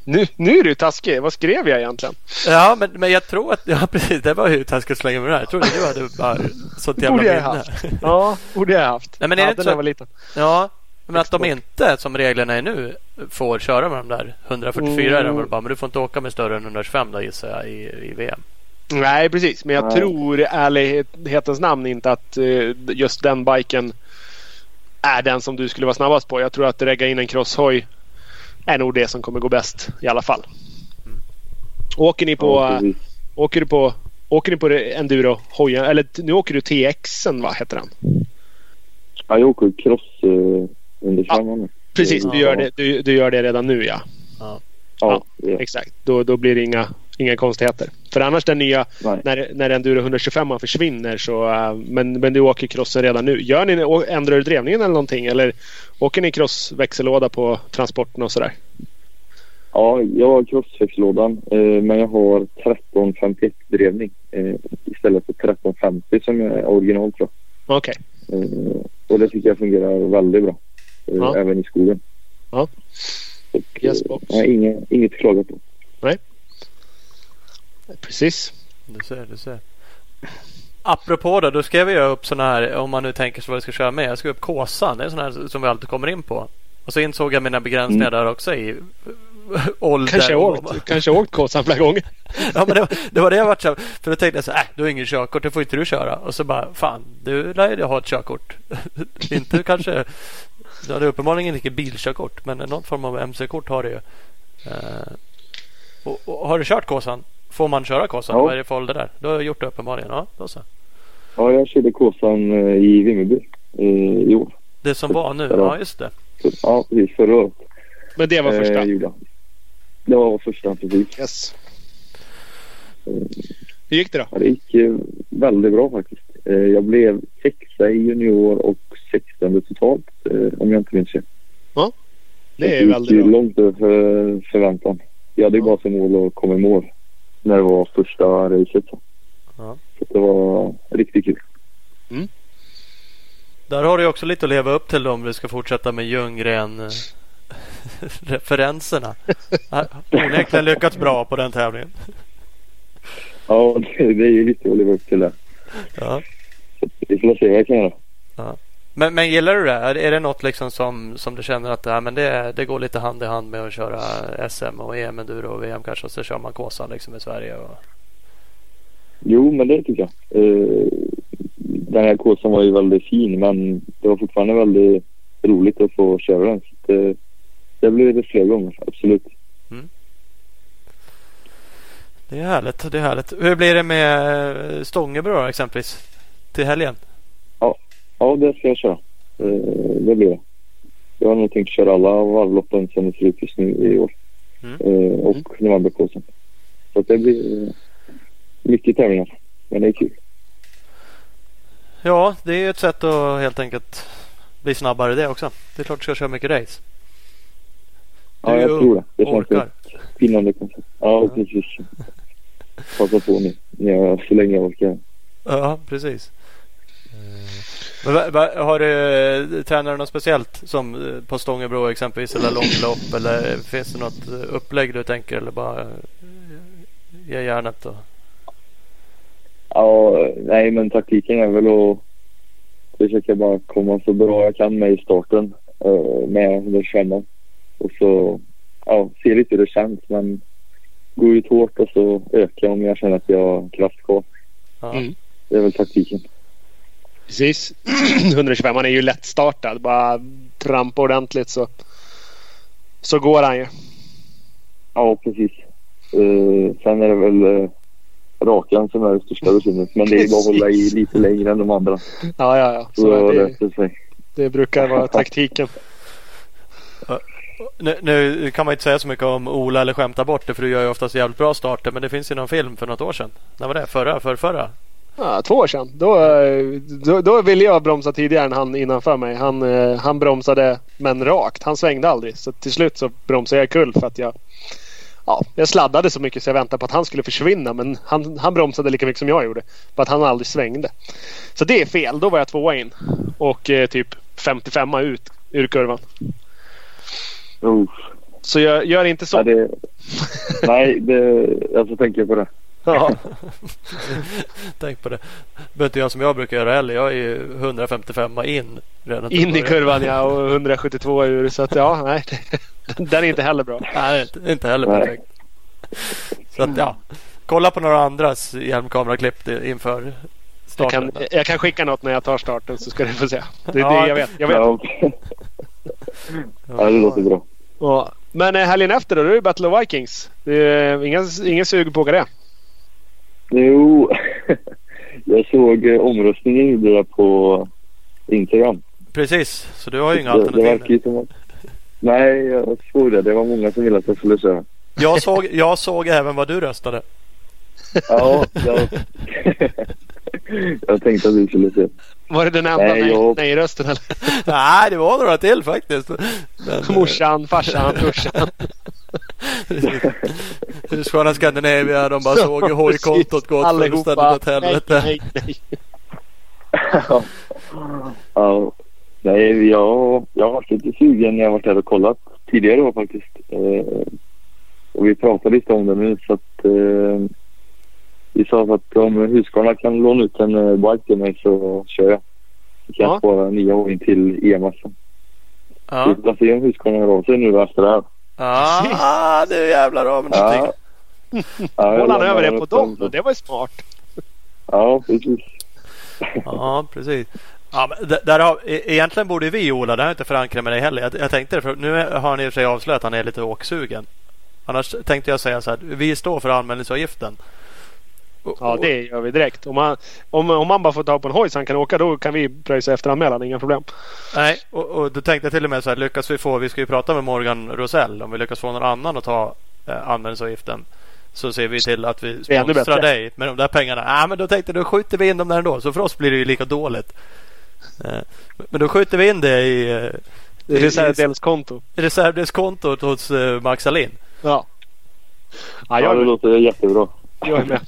nu, nu är du taskig. Vad skrev jag egentligen? Ja, men, men jag tror att, ja precis, det var hur taskigt slänga med det här. Jag trodde du hade bara sånt jävla minne. Ja, borde jag haft. Nej, men är det ja, inte när så- var liten. Ja, men att de inte, som reglerna är nu, får köra med de där 144 är de väl bara, men du får inte åka med större än 125 då gissar jag i, i VM. Nej, precis. Men jag Nej. tror ärlighetens namn inte att eh, just den biken är den som du skulle vara snabbast på. Jag tror att regga in en crosshoj är nog det som kommer gå bäst i alla fall. Åker ni på, Ja, precis. åker du på, åker ni på enduro hojen eller nu åker du TXen va, heter den? Ja, jag åker cross eh, under Ja. ja. Precis, du gör, det, du, du gör det redan nu ja. Ja, det- Exakt. Då, då blir det inga, inga konstigheter. För annars den nya, nej. när, när enduro 125 försvinner så... äh, men, men du åker crossen redan nu. Gör ni, ändrar du drevningen eller någonting? Eller åker ni crossväxellåda på transporten och sådär? Ja, jag har crossväxellådan eh, men jag har 1351 drevning eh, istället för 1350 som är original tror Okej. jag. Eh, och det tycker jag fungerar väldigt bra. Eh, Ja. Även i skogen. Ja. Och, Yes, eh, box. nej, inget, inget att klaga på. Precis. Du ser, du ser. Apropå då, då skrev jag upp sådana här, om man nu tänker sig vad jag ska köra med. Jag skrev upp Kåsan, det är sådana här som vi alltid kommer in på. Och så insåg jag mina begränsningar där också i ålder. Kanske åkt, kanske åkt Kåsan flera gånger. Ja, men det, var- det var det jag vart så För då tänkte jag så här, äh, du har ingen körkort, det får inte du köra. Och så bara, fan, du lär ju ha ett körkort. inte kanske, du hade uppenbarligen inte bilkörkort, men någon form av MC-kort har du ju. Eh, och, och har du kört Kåsan? Får man köra Kåsan? Ja. Vad är det för ålder där? Du har gjort det uppenbarligen. Ja, då så. Ja, jag körde Kåsan eh, i Vimmerby eh, i år. Det som var nu, Ja. just det. Ja, precis. Förra året. Men det var första. Eh. Det var första precis. Yes. Hur gick det då? Ja, det gick väldigt bra faktiskt. Eh, jag blev sexa i junior och sextonde totalt eh, om jag inte minns fel. Det är gick väldigt bra. långt över för- förväntan. Jag hade ju Ja. bara som mål att komma i mål när det var första racet. Ja. så det var riktigt kul. Där har du också lite att leva upp till om vi ska fortsätta med Ljunggren eh, Onekligen lyckats bra på den tävlingen. Ja, det, det är ju lite att leva upp till det. Ja. Vi får se vad jag kan göra. Men, men gillar du det? Är, är det något liksom som, som du känner att ja, men det, det går lite hand i hand med att köra SM och EM enduro och VM kanske och så kör man Kåsan liksom i Sverige? Och... Jo, men det tycker jag. Eh, den här kåsan var ju väldigt fin men det var fortfarande väldigt roligt att få köra den. Så det, det blir det fler gånger, absolut. Det är härligt. Det är härligt. Hur blir det med Stångebro exempelvis till helgen? Ja, det ska jag köra. Eh, det blir det. Jag har nog tänkt köra alla varvloppen som det ser ut just nu i år. Mm. Eh, och novemberpåsen. Så det blir mycket tävlingar. Men det är kul. Ja, det är ett sätt att helt enkelt bli snabbare det också. Det är klart du ska köra mycket race. Du Ja, jag är tror det. Det känns orkar. ett spinnande koncept. Ja, precis. Passa på nu. Ja, så länge jag orkar. Ja, precis. Men, har du tränar du något speciellt som eh, på Stångebro exempelvis eller långlopp eller finns det något eh, upplägg du tänker eller bara eh, ge järnet och Ja, nej men taktiken är väl att försöka bara komma så bra jag kan med i starten med 125 Och så ja, se lite hur det känns men gå ut hårt och så öka om jag känner att jag har kraft kvar. ja. Mm. Det är väl taktiken. Precis. 125 han är ju lättstartad. Bara trampa ordentligt så, så går han ju. Ja, precis. Eh, sen är det väl eh, rakan som är det största bekymret. Men det är bara att hålla i lite längre än de andra. Ja, ja, ja. Så Så det, det sig. det brukar vara taktiken. Nu, nu kan man inte säga så mycket om Ola eller skämta bort det för du gör ju oftast jävligt bra starter men det finns ju någon film för något år sedan. När var det? Förra? För förra? Ja, två år sedan. Då, då, då ville jag bromsa tidigare än han innanför mig. Han, eh, han bromsade men rakt. Han svängde aldrig. Så till slut så bromsade jag kull för att jag Ja, jag sladdade så mycket så jag väntade på att han skulle försvinna men han, han bromsade lika mycket som jag gjorde. För att han aldrig svängde. Så det är fel. Då var jag tvåa in. Och eh, typ 55 ut ur kurvan. Oh, Så jag gör inte så. ja, det, nej, det, jag får tänka på det. Ja. Tänk på det. behöver inte jag som jag brukar göra heller. Jag är ju 155 in. Redan In i kurvan ja och 172 ur. Så att ja, nej. Den är inte heller bra. Nej, inte, inte heller Nej. perfekt. Så att ja. Kolla på några andras hjälmkameraklipp inför Jag starten. kan, jag kan skicka något när jag tar starten så ska du få se. Det är Ja. det jag vet. Jag vet. Ja, ja, det låter bra. Ja. Men eh, helgen efter då? Då är det Battle of Vikings. Det är ingen, ingen sug på att åka det. Jo, jag såg eh, omröstningen gjorde det på Instagram. Precis, så du har ju inga det, det alternativ. som att... Nej, jag såg det. Det var många som ville att jag skulle köra. Jag såg, jag såg även vad du röstade. Ja, jag... jag tänkte att du skulle se. Var det den enda Nej, nej, jag- nej-rösten eller? Nej, det var några till faktiskt. Men, Morsan, farsan, brorsan. Husqvarna Scandinavia, de bara såg ju Precis. hojkontot gå åt fullständigt åt helvete. Nej, nej, nej. ja. Nej, jag, jag har varit lite sugen när jag varit här och kollat tidigare år faktiskt. Eh, och vi pratade lite om det nu så att eh, vi sa att om Husqvarna kan låna ut en eh, bike till mig så kör jag. Så kan Ja. jag spara nya år till EMS. Ja. Vi får se om Husqvarna hör av sig nu efter det här. Ah, nu jävlar har vi någonting. Ja. Lämnar över det på dem då? Det var ju smart. Ja, precis. Ja, precis. Ja, där har, e- egentligen borde vi Ola, det har jag inte förankrat med dig heller. Jag, jag tänkte det, för nu är- har han i och för sig avslöjat att han är lite åksugen. Annars tänkte jag säga så här, vi står för anmälningsavgiften. Ja, det gör vi direkt. Om man, om, om man bara får ta på en hoj så han kan åka då kan vi pröjsa efteranmälan. Inga problem. Nej, och, och då tänkte jag till och med så här, lyckas vi få, vi ska ju prata med Morgan Rosell, om vi lyckas få någon annan att ta eh, anmälningsavgiften. Så ser vi till att vi sponsrar dig med de där pengarna. ah, men då tänkte jag, då skjuter vi in dem där ändå. Så för oss blir det ju lika dåligt. Eh, men då skjuter vi in det i, eh, Det i, reservdelskonto. reservdelskontot hos eh, Max Alin. Ja. Ja, Ja, jag det är med. låter jättebra. Jag är med.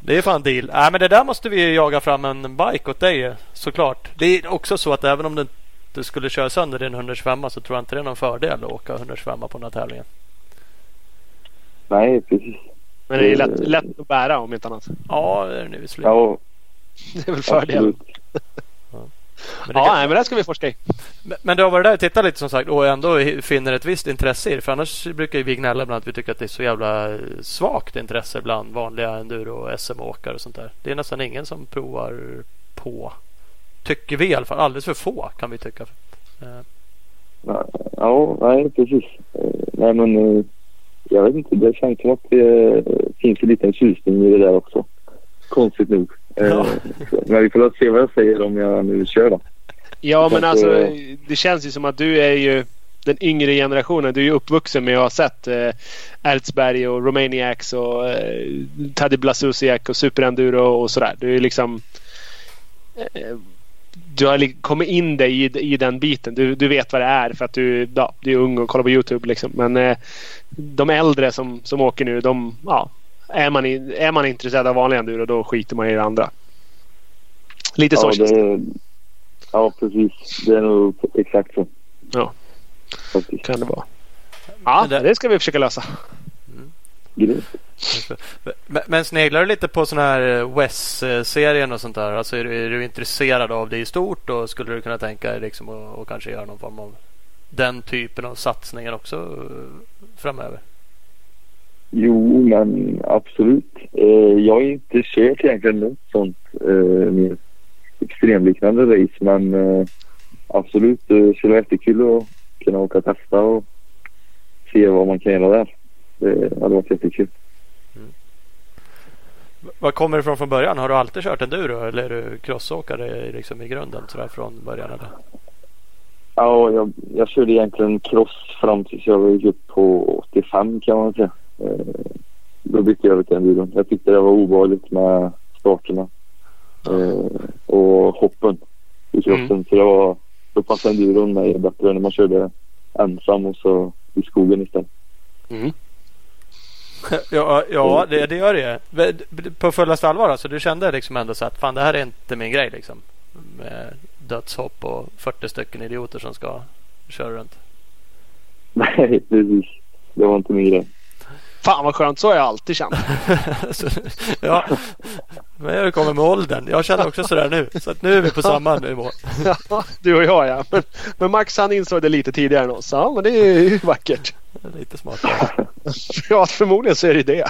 Det är fan deal. Nej, men det där måste vi jaga fram en bike åt dig såklart. Det är också så att även om du inte skulle köra sönder din 125 så tror jag inte det är någon fördel att åka 125 på den här tävlingen. Nej, precis. Men det är lätt, lätt att bära om inte annat. Ja, det är det nu visserligen. Ja, Det är väl fördelen. Men Ja, kan, nej, men det ska vi forska i. men, men du har varit där och tittat lite som sagt och ändå finner ett visst intresse i det. För annars brukar ju vi gnälla ibland att vi tycker att det är så jävla svagt intresse bland vanliga enduro och SM-åkare och sånt där. Det är nästan ingen som provar på. Tycker vi i alla fall. Alldeles för få kan vi tycka. Eh, Ja, nej precis. Eh, Nej men eh, jag vet inte. Det känns som att det eh, finns en liten tjusning i det där också. Konstigt nog. Eh, Ja. Men vi får se vad jag säger om jag nu kör då. Ja, men alltså eh, det känns ju som att du är ju den yngre generationen. Du är ju uppvuxen med att ha sett eh, Ertzberg och Romaniacs och eh, Taddy Blasusiak och Superenduro och sådär. Du är liksom... Eh, du har kommit in dig i, i den biten. Du, du vet vad det är för att du, ja, du är ung och kollar på Youtube. Liksom. Men eh, de äldre som, som åker nu, de, ja, är, man i, är man intresserad av vanlig enduro då skiter man i det andra. Lite så Ja, känns det. ja, precis. Det är nog exakt så. Ja. Faktiskt. Kan det vara. Ja, det- det ska vi försöka lösa. Grymt. Men, men sneglar du lite på sån här Wes-serien och sånt där? Alltså är du, är du intresserad av det i stort och skulle du kunna tänka dig liksom att att kanske göra någon form av den typen av satsningar också eh, framöver? Jo, men absolut. Eh, jag har inte kört egentligen något sånt eh, mer extremliknande race, men eh, absolut. Det skulle vara jättekul att kunna åka och testa och se vad man kan göra där. Det hade varit jättekul. Var kommer du ifrån från början? Har du alltid kört enduro eller är du crossåkare liksom i grunden sådär från början? Eller? Ja, jag, jag körde egentligen cross fram tills jag gick upp på 85 kan man säga. Eh, då bytte jag över till enduron. Jag tyckte det var obehagligt med starterna eh, och hoppen i kroppen. Så det var, då passade enduron mig bättre när man körde ensam och så i skogen istället. Ja, ja det, det gör det. På fullaste allvar alltså? Du kände liksom ändå så att fan det här är inte min grej liksom? Med dödshopp och 40 stycken idioter som ska köra runt. Nej, precis. Det var inte min grej. Fan vad skönt. Så har jag alltid känt. Ja, men jag kommer med åldern. Jag känner också sådär nu. Så att nu är vi på samma nivå. Ja, du och jag ja. Men, men Max han insåg det lite tidigare än oss. Ja, men det är ju vackert. Lite smartare. Ja, förmodligen så är det det.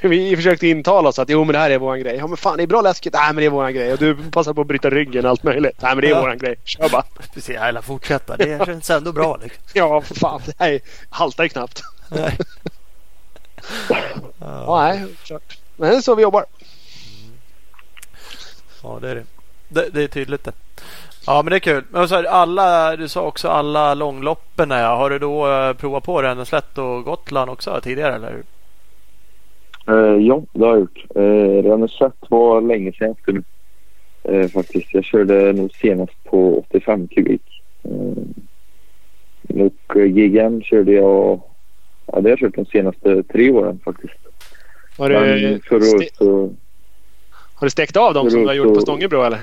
Vi försökte intala oss att jo men det här är våran grej. Ja men fan det är bra läskigt. Nej men det är våran grej. Och du passar på att bryta ryggen och allt möjligt. Nej men det är Ja. våran grej. Kör bara. Precis, jag vill fortsätta. Det känns ändå bra. Liksom. Ja fan. Det här haltar ju knappt. Nej. Ja, nej, kört. Men det är så vi jobbar. Ja, det är det. Det, det är tydligt det. Ja, men det är kul. Men så här, alla, du sa också alla långloppen. Ja. Har du då eh, provat på Ränneslätt och Gotland också tidigare? Eller? Eh, ja, det har jag gjort. Eh, Renneslätt var länge sedan efter nu. Eh, faktiskt. Jag körde nog senast på 85 kubik. Eh, och GGN körde jag... Ja, det har jag kört de senaste tre åren faktiskt. Har du, ste- året så... har du stekt av dem som du har gjort på Stångebro eller?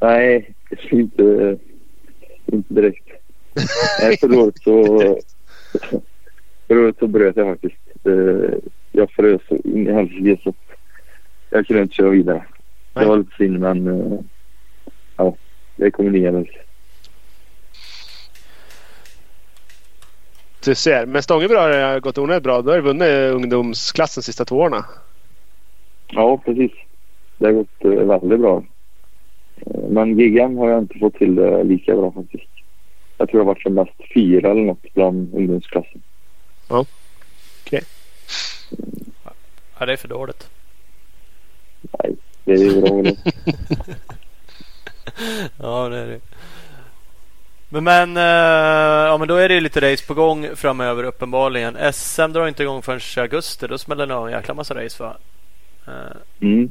Nej, inte, inte direkt. Nej, förra året så... Förra så bröt jag faktiskt. Eh, jag frös så in i helsike så jag kunde inte köra vidare. Det var lite synd men eh, ja, det kommer ner Du ser. Men Stångebro har gått onödigt bra. Du har vunnit ungdomsklassen sista två åren. Ja, precis. Det har gått eh, väldigt bra. Eh, Men GGM har jag inte fått till det lika bra faktiskt. Jag tror jag har varit som mest fyra eller något bland ungdomsklassen. Ja, det är för dåligt. Det är ju bra. Ja, det är det. Men, men, eh, ja, men då är det ju lite race på gång framöver uppenbarligen. SM drar inte igång förrän i augusti. Då smäller det av en jäkla massa race va? Eh, Mm.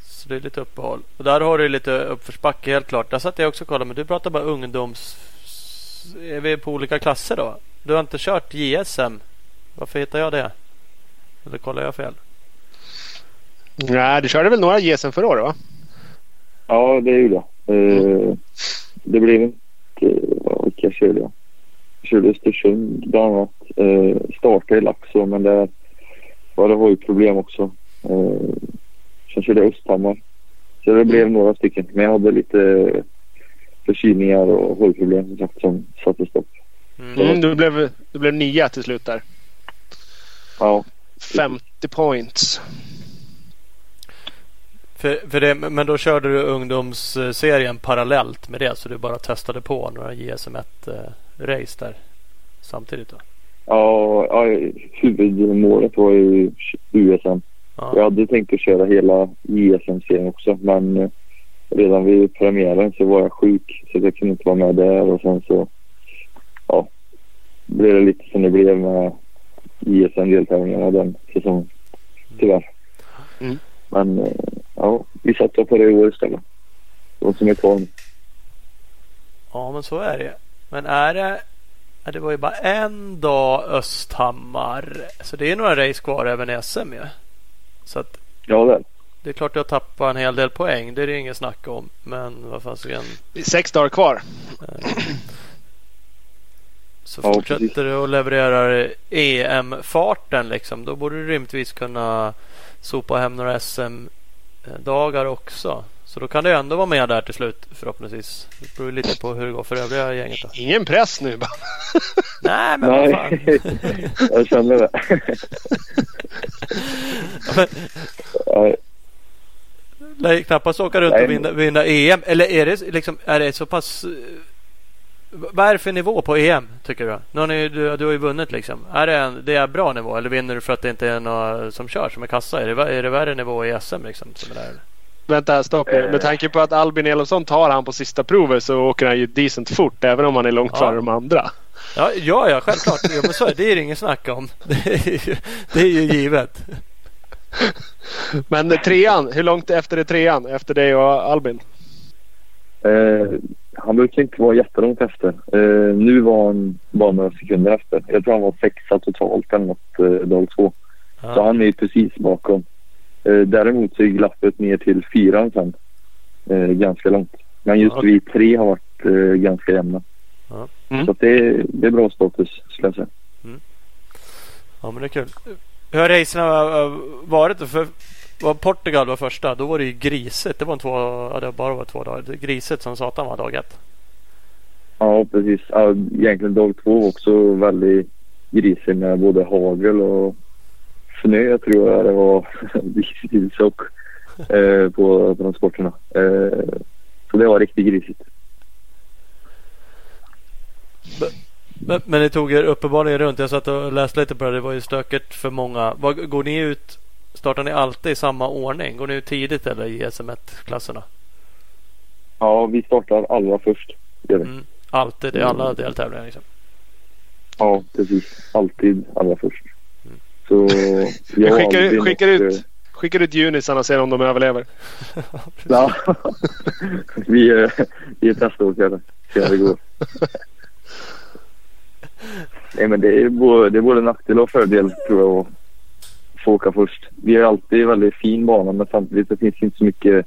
Så det är lite uppehåll. Och där har du lite uppförsbacke helt klart. Där satt jag också och kollade. Men du pratar bara ungdoms... Är vi på olika klasser då? Du har inte kört JSM. Varför hittar jag det? Eller kollar jag fel? Nej, du körde väl några GSM förra året va? Ja, det gjorde jag. Eh, det blev inte... Ja, vilka körde jag? Jag körde Östersund bland annat. Eh, startade i Laxå men det, ja, det var ju problem också. Eh, sen körde jag Östhammar. Så det blev några stycken. Men jag hade lite förkylningar och hållproblem som sagt som satte stopp. Mm. Mm, du, blev, du blev nia till slut där. Ja, 50 points. För, för det, men då körde du ungdomsserien parallellt med det så du bara testade på några JSM1-race där samtidigt? Då? ja, ja huvudmålet var ju USM. Ja. Jag hade tänkt att köra hela JSM-serien också men eh, redan vid premiären så var jag sjuk så jag kunde inte vara med där och sen så ja, blev det lite som det blev med JSM-deltävlingarna den säsongen. Tyvärr. Mm. Men eh, ja, vi satsar på det i år istället. De som är kvar ja, men så är det. Men är det det var ju bara en dag Östhammar. Så det är några race kvar även i SM ju. Så att Ja, det är det. är klart jag tappar en hel del poäng. Det är det inget snack om. Men vad fasiken. Det är Sex dagar kvar. Så Ja, fortsätter du och levererar EM-farten liksom. Då borde du rimligtvis kunna sopa hem några SM-dagar också. Så då kan du ändå vara med där till slut förhoppningsvis. Det beror lite på hur det går för övriga gänget då. Ingen press nu bara. Nej men vad fan. Nej, jag känner det. ja, Lär ju knappast åka runt Nej, och vinna, vinna EM. Eller är det liksom är det så pass eh, vad är det för nivå på EM tycker du? Nu har ni, du, du har ju vunnit liksom. Är det, en, det är bra nivå eller vinner du för att det inte är några som kör som är kassa? Är det, är det värre nivå i SM liksom? Som är där? Vänta här, stopp nu. Eh. Med tanke på att Albin Elofsson tar han på sista provet så åker han ju decent fort även om han är långt Ja. före de andra. Ja, ja, ja självklart. Ja, men så är det. det är det ingen snack om. Det är ju, det är ju givet. Men trean, hur långt efter är trean? Efter dig och Albin? Eh, han brukar inte vara jättelångt efter. Eh, nu var han bara några sekunder efter. Jag tror han var sexa totalt eller något eh, dag två. Så Ja. han är ju precis bakom. Eh, däremot så är glappet ner till fyran sen. Eh, ganska långt. Men just Ja. vi tre har varit eh, ganska jämna. Ja. Mm. Så att det, är, det är bra status skulle jag säga. ja, men det är kul. Hur har racerna äh, varit? då? För var Portugal var första, då var det ju grisigt. Det var en två, ja, det bara var två dagar. Grisigt som satan var dag ett. Ja, precis. Ja, egentligen dag två var också väldigt grisig med både hagel och snö tror jag det var visigt och eh, på transporterna. Eh, så det var riktigt grisigt. Men, men det tog er uppenbarligen runt. Jag satt och läste lite på det. Det var ju stökigt för många. Går ni ut? Startar ni alltid i samma ordning? Går ni ut tidigt eller i SM1-klasserna? Ja, vi startar allra först. Gör vi. Mm. Alltid i alla deltävlingar liksom. Ja, precis. Alltid allra först. Mm. Så Vi jag skickar, Albin skickar, och, ut, skickar ut junisarna och ser om de överlever. Ja. vi, är, vi är teståkare. Se hur det går. Nej, men det är, både, det är både nackdel och fördel tror jag få åka först. Vi har alltid väldigt fin bana men samtidigt så finns det inte så mycket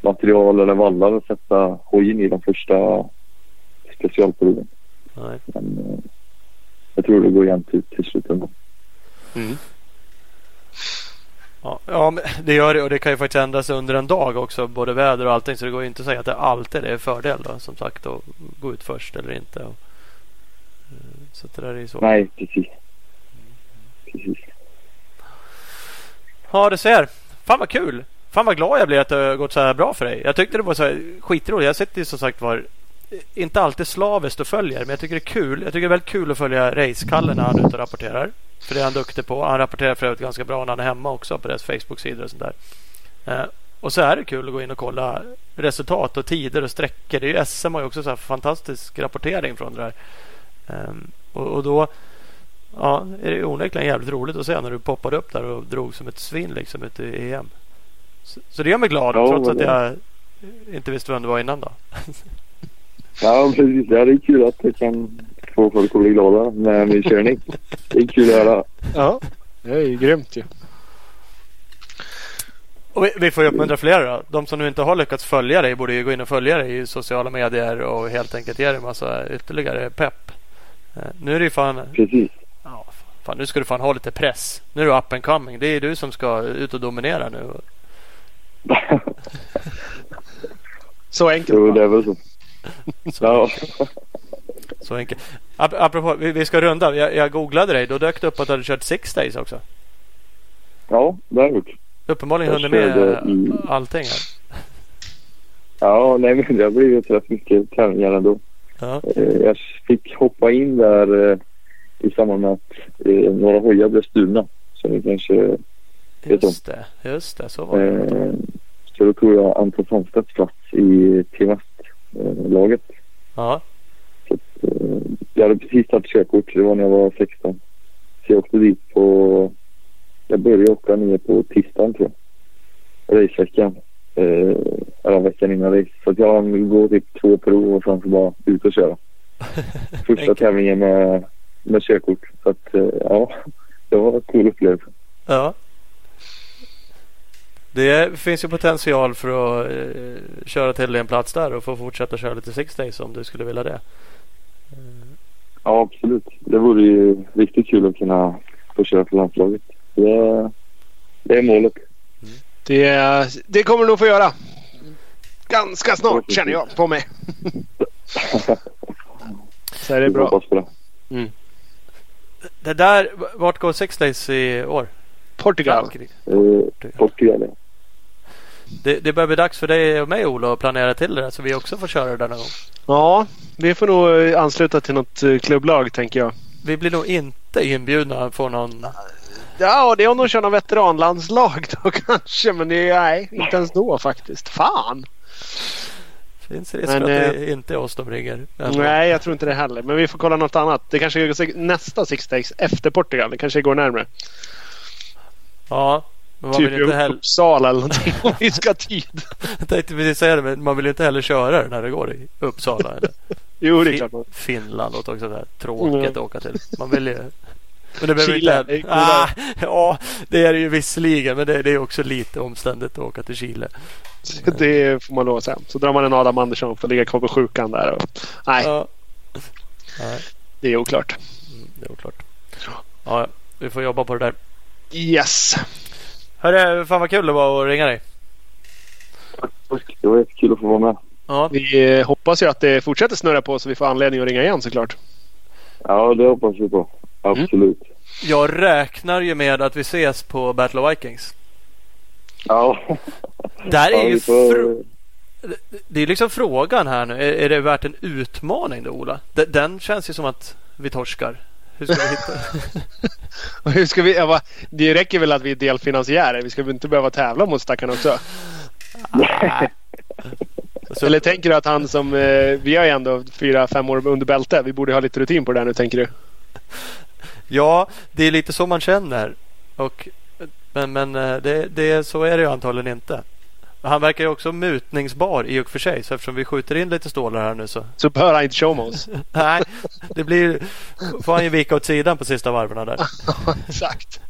material eller vallar att sätta hojen i de första specialproven. Nej. Men eh, jag tror det går jämnt ut till slut ändå. Ja, ja men det gör det och det kan ju faktiskt ändras under en dag också. Både väder och allting. Så det går ju inte att säga att det alltid är fördel då, som sagt att gå ut först eller inte. Och, eh, så det där är ju så. Nej, precis. Precis. Ja, det ser. Fan vad kul. Fan vad glad jag blir att det har gått så här bra för dig. Jag tyckte det var så här skitroligt. Jag sitter ju som sagt var eh, inte alltid slaviskt och följer men jag tycker det är kul. Jag tycker det är väldigt kul att följa Race-Kalle när han är ute och rapporterar. För det är han duktig på. Han rapporterar för övrigt ganska bra när han är hemma också på deras Facebook-sidor och sånt där. Eh, och så är det kul att gå in och kolla resultat och tider och sträckor. Det är ju SM har ju också så här fantastisk rapportering från det där. Ehm, och, och då ja, är det onekligen jävligt roligt att se när du poppade upp där och drog som ett svin liksom ute i EM. Så, så det gör mig glad Ja, trots att det- jag inte visste vem du var innan då. Ja, precis. Ja, det är kul att jag kan få folk att bli glada med min körning. Det är kul att höra. Ja, det är ju grymt ju. Och vi, vi får ju uppmuntra fler då. De som nu inte har lyckats följa dig borde ju gå in och följa dig i sociala medier och helt enkelt ge dig en massa ytterligare pepp. Eh, Nu är det ju fan, Precis. Fan, nu ska du fan ha lite press. Nu är du up and coming. Det är du som ska ut och dominera nu. Så enkelt. Jo, det är väl så. Så, Ja. så enkelt. Ap- Apropå, vi, vi ska runda. Jag, jag googlade dig. Då dök det upp att du hade kört Six Days också. ja, det har jag gjort. Uppenbarligen hunnit med i- allting här. Ja, nej men det har blivit rätt mycket tävlingar ändå. Ja. Eh, Jag fick hoppa in där eh, i samband med att eh, några hojar blev stulna. Så ni kanske... Vet Just det, just det. Så var det. Eh, så då tog jag Anton Sandstedts plats i Team West-laget. Ja. Så att, eh, jag hade precis tagit körkort. Det var när jag var 16. Så jag åkte dit på... Jag började åka ner på tisdagen tror jag. Raceveckan. Eh, eller veckan innan race. Så att jag hann gå typ två prov och sen så bara ut och köra. Första tävlingen med, med körkort. Så att eh, ja, det var en cool upplevelse. Ja. Det finns ju potential för att eh, köra till en plats där och få fortsätta köra lite Six Days om du skulle vilja det. Ja, absolut. Det vore ju riktigt kul att kunna få köra för landslaget. Det, det är målet. Det, det kommer du nog få göra. Ganska snart känner jag på mig. Så är det bra. på det. Där, vart går Six Days i år? Portugal. Eh, Portugal, ja. Det, det börjar bli dags för dig och mig Ola att planera till det där så vi också får köra det där någon gång. Ja, vi får nog eh, ansluta till något eh, klubblag tänker jag. Vi blir nog inte inbjudna på någon... Ja, det är om de kör någon veteranlandslag då kanske. Men det är, nej, inte ens då faktiskt. Fan! Finns risk Men, att eh, det inte är oss de ringer. Nej, jag tror inte det heller. Men vi får kolla något annat. Det kanske går nästa Six Days efter Portugal. Det kanske går närmare. Ja, men man typ vill inte heller... Uppsala eller någonting om vi ska ha tid. Jag tänkte precis säga det, men man vill inte heller köra det när det går i Uppsala. Eller Jo, det är klart. Finland låter också så här tråkigt Mm. att åka till. Man vill ju... Men det behöver Chile, inte det är ah, Ja, det är det ju visserligen. Men det, det är också lite omständigt att åka till Chile. Det får man lov att säga. Så drar man en Adam Andersson för att ligga kvar på sjukan där. Och... Nej, Ja. Nej, det är oklart. mm, det är oklart. Ja, vi får jobba på det där. Yes. Hörru, fan vad kul det var att ringa dig. Det var jättekul att få vara med. Ja, Vi eh, hoppas ju att det fortsätter snurra på så vi får anledning att ringa igen såklart. Ja, det hoppas vi på. Absolut. jag räknar ju med att vi ses på Battle of Vikings. Ja. Där är ja, ju får... Det är liksom frågan här nu. Är, är det värt en utmaning då Ola? Den, den känns ju som att vi torskar. Hur ska vi hitta? Hur ska vi, ja, va, det räcker väl att vi är delfinansiärer. Vi ska väl inte behöva tävla mot stackarna också. Nej. Så, Eller tänker du att han som... Eh, vi har ju ändå fyra, fem år under bälte. Vi borde ha lite rutin på det där nu tänker du? ja, det är lite så man känner. Och, men men eh, det, det, så är det ju antagligen inte. Han verkar ju också mutningsbar i och för sig. Så eftersom vi skjuter in lite stålar här nu så. Så bör han inte show med oss. Nej, det blir... Får han ju vika åt sidan på sista varven där. Exakt.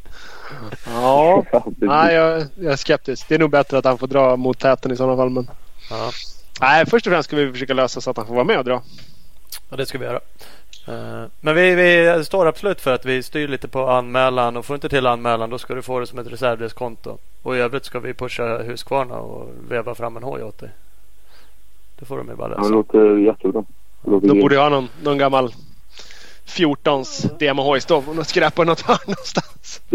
Ja. Nej, jag, jag är skeptisk. Det är nog bättre att han får dra mot täten i sådana fall. Men... Ja. Nej, först och främst ska vi försöka lösa så att han får vara med och dra. Ja, det ska vi göra. Eh, Men vi, vi står absolut för att vi styr lite på anmälan och får inte till anmälan då ska du få det som ett reservdelskonto. Och i övrigt ska vi pusha Husqvarna och veva fram en hoj åt dig. Det får de ju bara Ja, det lösa. låter jättebra. Det låter grymt. borde ju ha någon, någon gammal 14s demohojstov och skräpa något hörn någonstans.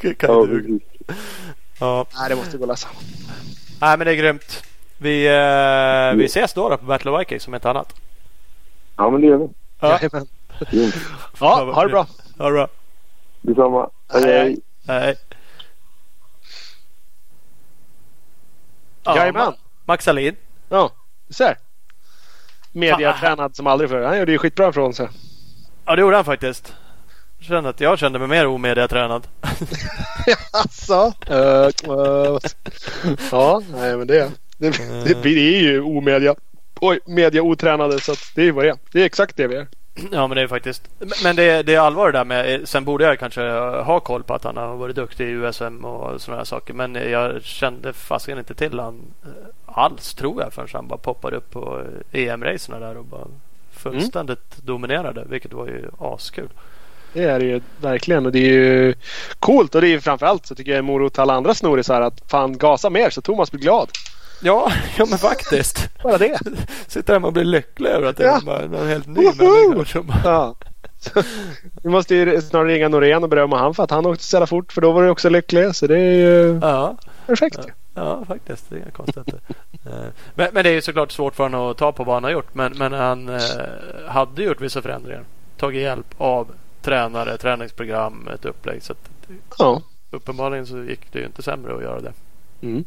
Kan Ja, du- ja. Nej, det måste gå att lösa. Nej men det är grymt. Vi, eh, vi ses då, då på Battle of Vikings som ett annat. Ja, men det gör vi. Ja. Jajamän. Ja, ha det bra. Ha det bra. Detsamma. Hej, Hej, hej. Hej. Ja, Jajamän. Ma- Max Alin. Ja, du ser. Mediatränad som aldrig förr. Han gjorde ju skitbra från sig. Ja det gjorde han faktiskt. Jag kände att jag kände mig mer omediatränad. Alltså. Uh, uh, ja, nej men det, det, det, vi är ju omedia. Oj, media otränade så det är vad det är. Det är exakt det vi är. Ja men det är faktiskt. Men det är, det är allvar det där med. Sen borde jag kanske ha koll på att han har varit duktig i USM och sådana här saker. Men jag kände fasiken inte till han eh, alls tror jag förrän han bara poppade upp på EM-racerna där och bara fullständigt dominerade. Vilket var ju askul. Det är det ju verkligen och det är ju coolt och det är ju framförallt så tycker jag en morot till alla andra snorisar att fan gasa mer så Thomas blir glad. Ja, ja men faktiskt. Bara det. Sitter hemma och blir lycklig över att det Ja. är någon helt ny människa som Ja. Vi måste ju snarare ringa Norén och berömma han för att han åkte så jävla fort för då var du också lycklig. Så det är ju Ja, perfekt. ja faktiskt. Det är inga konstigheter. Eh, men, men det är ju såklart svårt för honom att ta på vad han har gjort. Men, men han eh, hade gjort vissa förändringar. Tagit hjälp av tränare, träningsprogram, ett upplägg. Så att, Ja. uppenbarligen så gick det ju inte sämre att göra det. Mm.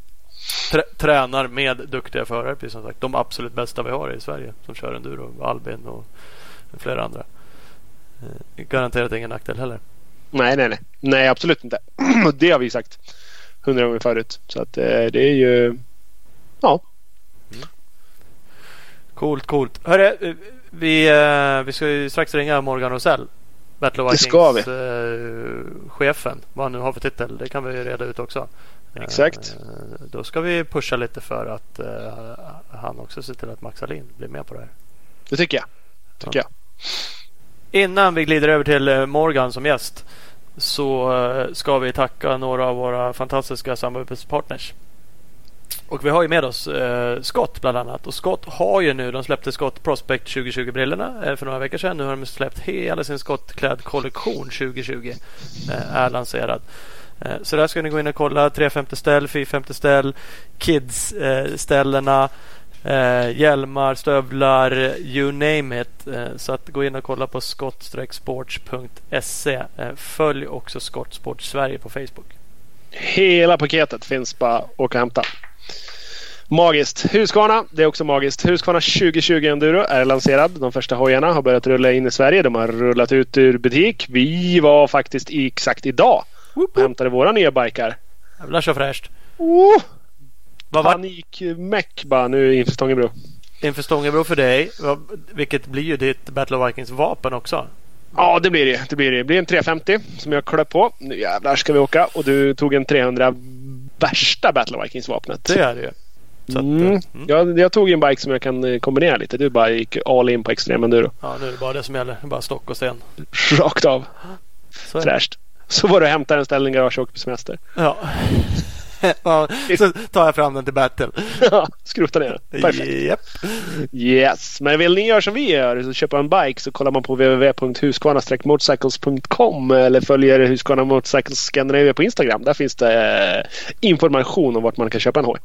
Trä, tränar med duktiga förare precis som sagt. De absolut bästa vi har i Sverige som kör enduro. Albin och flera andra. Eh, garanterat ingen nackdel heller. Nej, nej, nej. Nej, absolut inte. Det har vi sagt hundra gånger förut. Så att eh, det är ju... Ja. Coolt, coolt. Hörru, eh, vi, vi ska ju strax ringa Morgan Rosell. Battle of Det ska Vikings eh, chefen. Vad han nu har för titel. Det kan vi reda ut också. Eh, Exakt. då ska vi pusha lite för att eh, han också ser till att Max Alin blir med på det här. Det tycker jag. Tycker jag. Innan vi glider över till eh, Morgan som gäst så ska vi tacka några av våra fantastiska samarbetspartners. Och vi har ju med oss eh, Scott bland annat. Och Scott har ju nu, de släppte Scott Prospect 2020-brillorna eh, för några veckor sedan. Nu har de släppt hela sin Scott-klädkollektion 2020. Eh, är lanserad. Eh, så där ska ni gå in och kolla 350 ställ, 450 ställ, Kids-ställena. Eh, eh, hjälmar, stövlar, you name it. Så att gå in och kolla på skott-sports.se. Följ också Skott Sports Sverige på Facebook. Hela paketet finns bara att åka och hämta. Magiskt. Husqvarna, det är också magiskt. Husqvarna 2020 Enduro är lanserad. De första hojarna har börjat rulla in i Sverige. De har rullat ut ur butik. Vi var faktiskt i- exakt idag och hämtade våra nya bikar. Jävlar så fräscht. Oh, Vad Panikmeck bara nu inför Stångebro. inför Stångebro för dig? Vilket blir ju ditt Battle of Vikings vapen också. Ja, det blir det. Det blir, det. det blir en 350 som jag klöp på. Nu jävlar ska vi åka. Och du tog en 300 värsta Battle of Vikings-vapnet. Det är det ju. Så att, Mm. mm. Jag, jag tog en bike som jag kan eh, kombinera lite. Du bara gick all in på extrem enduro. Ja, nu är det bara det som gäller. Bara stock och sten. Rakt av. Så är det. Fräscht. Så var det att hämta en ställning i garage och åka på semester. Ja. ja. Så tar jag fram den till battle. Skrota ner den. Perfekt. Japp. Yes. Men vill ni göra som vi gör, så köpa en bike så kollar man på www.husqvarna-motorcycles.com eller följer Husqvarna Motorcycles Scandinavia på Instagram. Där finns det eh, information om vart man kan köpa en hoj.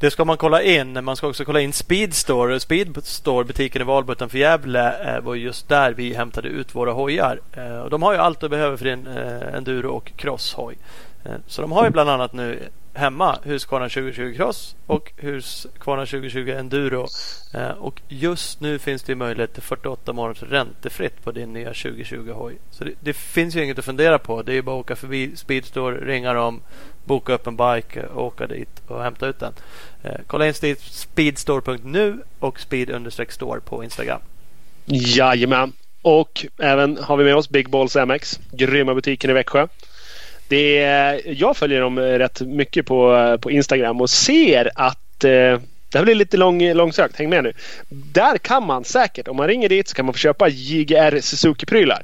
Det ska man kolla in. Man ska också kolla in Speedstore. Speedstore, butiken i Valbo utanför Gävle, eh, var just där vi hämtade ut våra hojar. Eh, de har ju allt du behöver för din eh, enduro och crosshoj. Så de har ju bland annat nu hemma Husqvarna 2020 Cross och Husqvarna 2020 Enduro. Eh, Och just nu finns det möjlighet till 48 månaders räntefritt på din nya 2020 hoj. Så det, det finns ju inget att fundera på. Det är ju bara att åka förbi Speedstore, ringa dem, boka upp en bike och åka dit och hämta ut den. Eh, kolla in speedstore.nu och speed-store på Instagram. Jajamän. Och även har vi med oss Big Balls MX. Grymma butiken i Växjö. Det är, jag följer dem eh, rätt mycket på, eh, på Instagram och ser att eh, det här blir lite lång, långsökt. Häng med nu. Där kan man säkert, om man ringer dit så kan man få köpa JGR Suzuki-prylar.